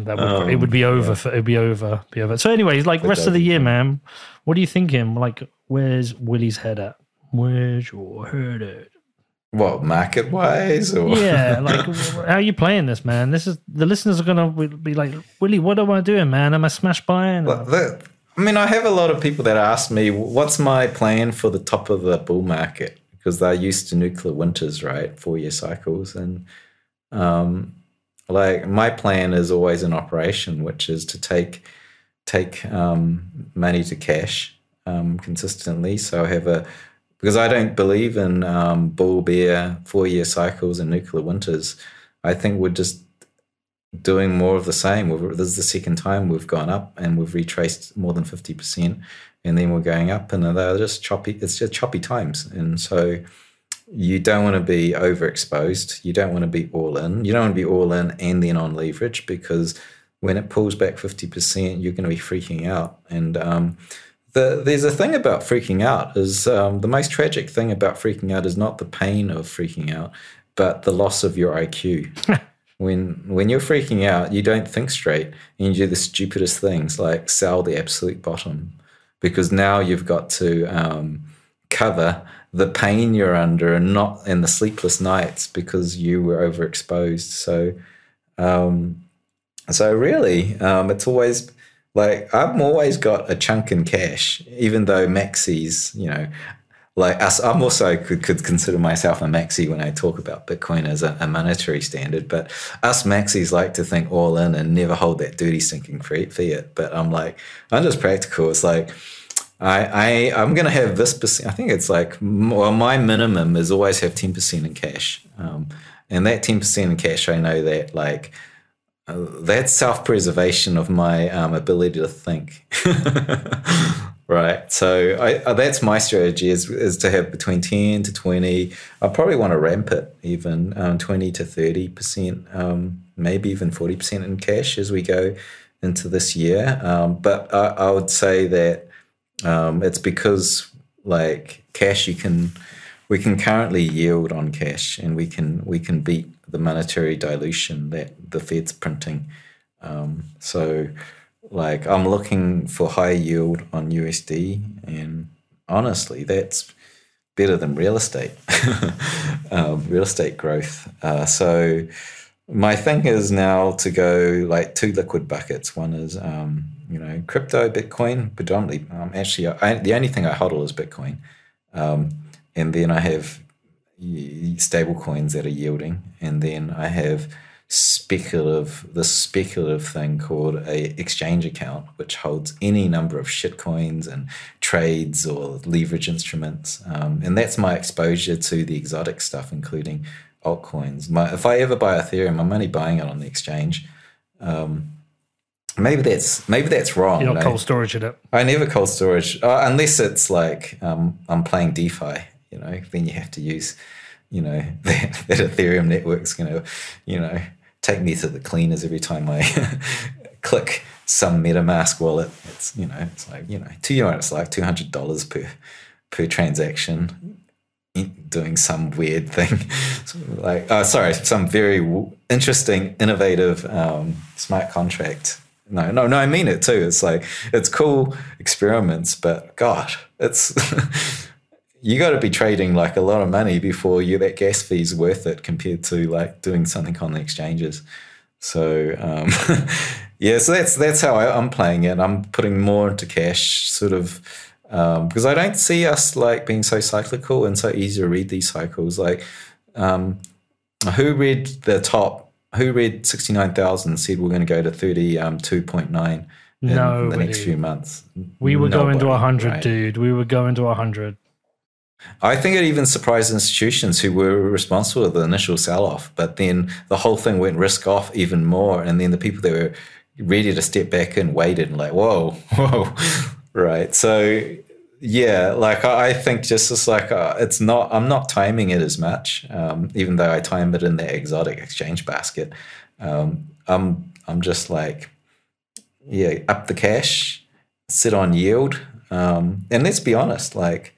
that would, Um, it would be over. For, it'd be over. Be over. So, anyways, like rest of the year, man. What are you thinking? Like, where's Willie's head at? Where's your head at? What market wise or Yeah, like how are you playing this, man? This is the listeners are gonna be like, Willie, what am I doing, man? Am I smash buying? Well, the- I mean, I have a lot of people that ask me, what's my plan for the top of the bull market? Because they're used to nuclear winters, right? Four year cycles. And um, like my plan is always in operation, which is to take take um, money to cash um, consistently. So I have a because I don't believe in um, bull bear four year cycles and nuclear winters. I think we're just doing more of the same. We've, this is the second time we've gone up and we've retraced more than 50%, and then we're going up, and they're just choppy. It's just choppy times. And so you don't want to be overexposed. You don't want to be all in. You don't want to be all in and then on leverage because when it pulls back 50%, you're going to be freaking out. And um, the, there's a thing about freaking out is um, the most tragic thing about freaking out is not the pain of freaking out, but the loss of your IQ. when when you're freaking out, you don't think straight and you do the stupidest things like sell the absolute bottom because now you've got to um, cover the pain you're under and not and the sleepless nights because you were overexposed. So um, so really, um, it's always like I've always got a chunk in cash, even though Maxi's, you know, like us. I'm also could, could consider myself a Maxi when I talk about Bitcoin as a, a monetary standard, but us Maxis like to think all in and never hold that dirty sinking fiat. But I'm like, I'm just practical. It's like. I, I I'm gonna have this percent. I think it's like well, my minimum is always have ten percent in cash, um, and that ten percent in cash, I know that like that's self preservation of my um, ability to think. right. So I, uh, that's my strategy is, is to have between 10 to 20. I probably want to ramp it even um, 20 to 30%, um, maybe even 40% in cash as we go into this year. Um, but I, I would say that um, it's because like cash you can we can currently yield on cash and we can we can beat the monetary dilution that the Fed's printing. Um, so like I'm looking for high yield on USD and honestly that's better than real estate um, real estate growth. Uh, so my thing is now to go like two liquid buckets. One is um, you know crypto, Bitcoin, predominantly. Um, actually, I, the only thing I hodl is Bitcoin, um, and then I have stable coins that are yielding, and then I have speculative this speculative thing called a exchange account which holds any number of shit coins and trades or leverage instruments um, and that's my exposure to the exotic stuff including altcoins my, if i ever buy ethereum i'm only buying it on the exchange um, maybe that's maybe that's wrong You're not no? cold storage it. I never cold storage uh, unless it's like um, I'm playing DeFi. You know, then you have to use, you know, that, that Ethereum network's going to, you know, take me to the cleaners every time I click some MetaMask wallet. It's you know, it's like you know, two you know, it's like two hundred dollars per per transaction. Doing some weird thing, So, like oh, sorry, some very interesting, innovative um, smart contract no, no, no. I mean it too. It's like it's cool experiments, but God, it's you got to be trading like a lot of money before you that gas fee is worth it compared to like doing something on the exchanges. So um, yeah, so that's that's how I, I'm playing it. I'm putting more into cash, sort of. Um, because I don't see us like being so cyclical and so easy to read these cycles. Like, um, who read the top? Who read sixty nine thousand? Said we're going to go to thirty two point nine um, two point nine in the next few months. We were going to Nobody, 100, right? dude. We were going to 100. I think it even surprised institutions who were responsible for the initial sell off, but then the whole thing went risk off even more. And then the people that were ready to step back and waited and like, whoa, whoa, right. So, yeah, like I think just as like uh, it's not, I'm not timing it as much, um, even though I time it in the exotic exchange basket. Um, I'm, I'm just like, yeah, up the cash, sit on yield. Um, and let's be honest, like,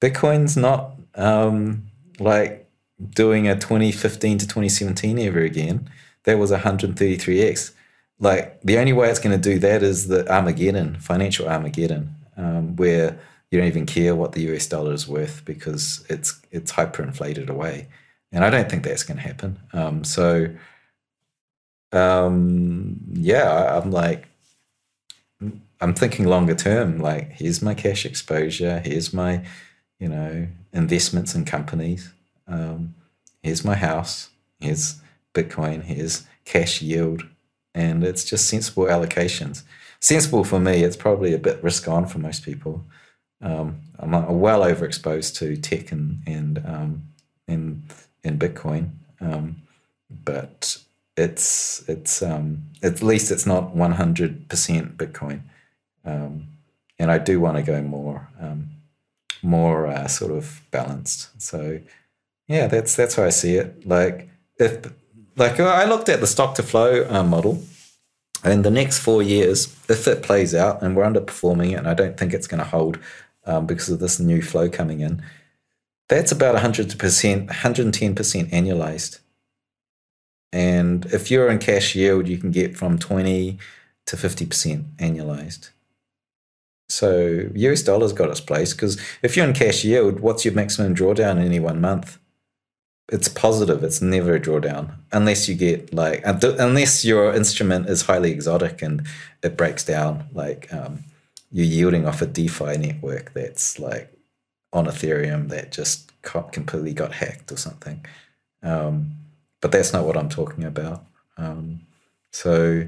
Bitcoin's not um, like doing a 2015 to 2017 ever again. That was 133x. Like the only way it's going to do that is the Armageddon, financial Armageddon, um, where you don't even care what the US dollar is worth because it's it's hyperinflated away. And I don't think that's going to happen. Um, so, um, yeah, I'm like, I'm thinking longer term. Like, here's my cash exposure. Here's my you know, investments in companies. Um, here's my house. Here's Bitcoin. Here's cash yield. And it's just sensible allocations. Sensible for me, it's probably a bit risk on for most people. Um, I'm well overexposed to tech and and um, and, and Bitcoin, um, but it's it's um, at least it's not 100% Bitcoin, um, and I do want to go more um, more uh, sort of balanced. So yeah, that's that's how I see it. Like if like I looked at the stock to flow uh, model, and the next four years, if it plays out and we're underperforming it, and I don't think it's going to hold um, because of this new flow coming in, that's about 100%, 110% annualized. And if you're in cash yield, you can get from 20 to 50% annualized. So US dollars got its place because if you're in cash yield, what's your maximum drawdown in any one month? It's positive. It's never a drawdown unless you get like unless your instrument is highly exotic and it breaks down. Like um, you're yielding off a DeFi network that's like on Ethereum that just completely got hacked or something. Um, but that's not what I'm talking about. Um, so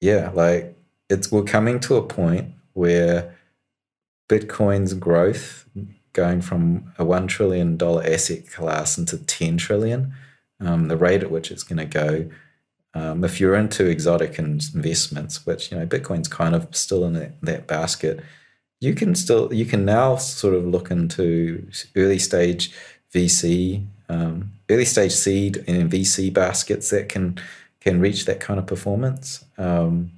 yeah, like it's we're coming to a point where Bitcoin's growth going from a $1 trillion asset class into 10 trillion, um, the rate at which it's going to go. Um, if you're into exotic investments, which you know Bitcoin's kind of still in that, that basket, you can still you can now sort of look into early stage VC, um, early stage seed and VC baskets that can can reach that kind of performance. Um,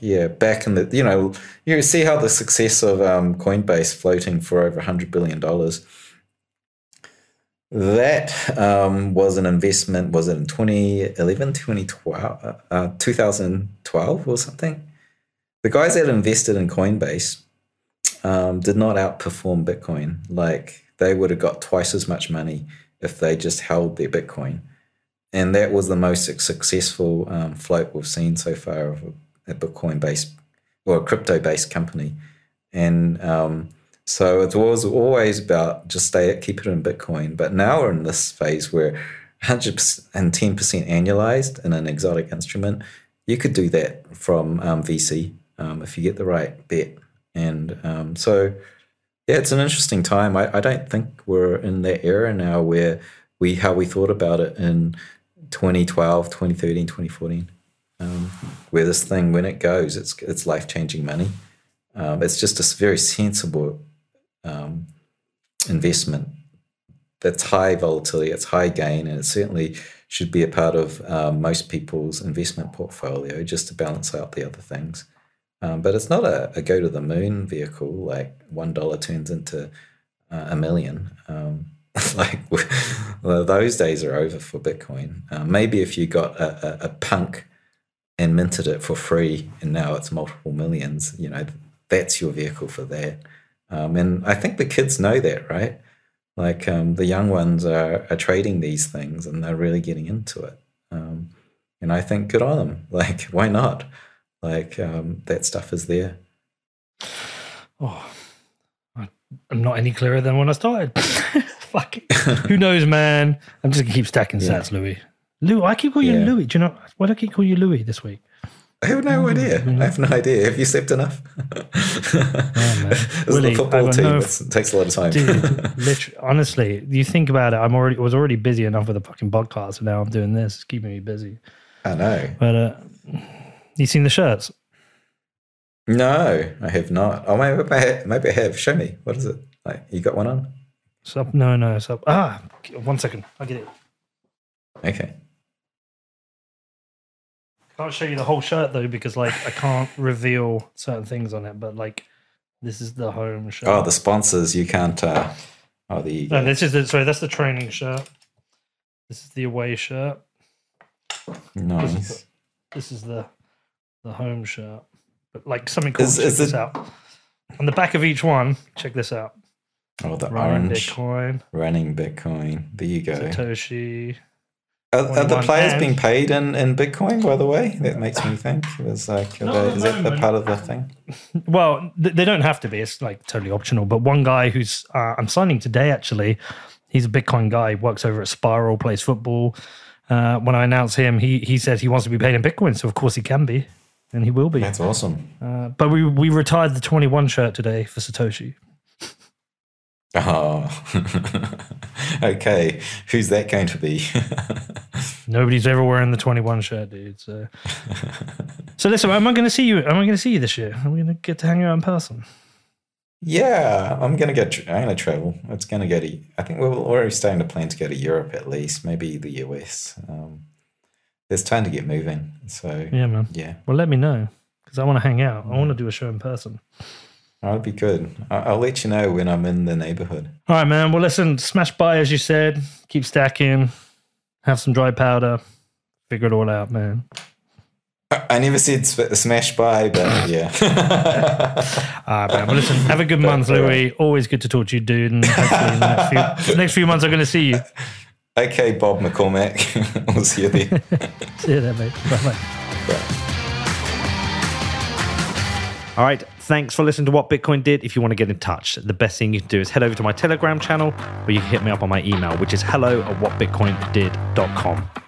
yeah, back in the you know you see how the success of um, Coinbase floating for over hundred billion dollars. That um, was an investment. Was it in 2011, 2012, uh, uh 2012 or something? The guys that invested in Coinbase um, did not outperform Bitcoin. Like they would have got twice as much money if they just held their Bitcoin, and that was the most successful um, float we've seen so far of a Bitcoin based or a crypto based company. And um, so it was always about just stay keep it in Bitcoin. But now we're in this phase where 110% annualized in an exotic instrument, you could do that from um, VC um, if you get the right bet. And um, so, yeah, it's an interesting time. I, I don't think we're in that era now where we how we thought about it in 2012, 2013, 2014 um, where this thing, when it goes, it's it's life changing money. Um, it's just a very sensible um, investment. That's high volatility, it's high gain, and it certainly should be a part of um, most people's investment portfolio just to balance out the other things. Um, but it's not a, a, go to the moon vehicle like one dollar turns into uh, a million. Um, like well, those days are over for Bitcoin. Uh, maybe if you got a, a, a punk and minted it for free and now it's multiple millions, you know, that's your vehicle for that. Um, and I think the kids know that, right? Like um, the young ones are, are trading these things and they're really getting into it. Um, and I think good on them. Like, why not? Like, um, that stuff is there. Oh, I'm not any clearer than when I started. Fuck. Who knows, man? I'm just going to keep stacking yeah. sats, Louis. Lou, I keep calling yeah. you Louis. Do you know why do I keep calling you Louis this week? I have no idea. I have no idea. Have you slept enough? Is Willy, a football team. no- it takes a lot of time. Dude, literally, honestly, you think about it. I'm already was already busy enough with the fucking podcast, and now I'm doing this. It's keeping me busy. I know. But uh, you seen the shirts? No, I have not. Oh, maybe I have. Maybe I have. Show me. What is it? Like, you got one on? Up. No, no, it's up. Ah, one second. I'll get it. Okay. I can't show you the whole shirt though because like I can't reveal certain things on it. But like, this is the home shirt. Oh, the sponsors. You can't. Uh, oh, you no, this is the sorry. That's the training shirt. This is the away shirt. Nice. This is the the home shirt. But like something cool. Is- check is this it- out. On the back of each one, check this out. Oh, the Running orange Bitcoin, running Bitcoin. There you go. Satoshi. Are, are the players and- being paid in, in Bitcoin, by the way? That makes me think. Was like, are they- is that the part of the thing? Well, they don't have to be. It's like totally optional. But one guy who's uh, I'm signing today actually, he's a Bitcoin guy. Works over at Spiral, plays football. Uh, when I announced him, he he said he wants to be paid in Bitcoin, so of course he can be, and he will be. That's awesome. Uh, but we we retired the 21 shirt today for Satoshi. Oh, okay. Who's that going to be? Nobody's ever wearing the 21 shirt, dude. So, so listen, am I going to see you? Am I going to see you this year? Are we going to get to hang out in person? yeah, I'm gonna get. I'm gonna travel. It's gonna go to. I think we're already starting to plan to go to Europe at least, maybe the US. Um, there's time to get moving. So Yeah, man. yeah, Well, let me know because I want to hang out. I want to do a show in person. That'd be good. I'll let you know when I'm in the neighborhood. All right, man. Well, listen, smash by as you said. Keep stacking. Have some dry powder. Figure it all out, man. I never said smash by, but yeah. All right, man. Well, listen, have a good month, Louis. Always good to talk to you, dude. And hopefully, in the next few, next few months, I'm going to see you. okay, Bob McCormack. we'll see you there. See you there, mate. Bye bye. All right. Thanks for listening to What Bitcoin Did. If you want to get in touch, the best thing you can do is head over to my Telegram channel or you can hit me up on my email, which is hello at whatbitcoindid.com.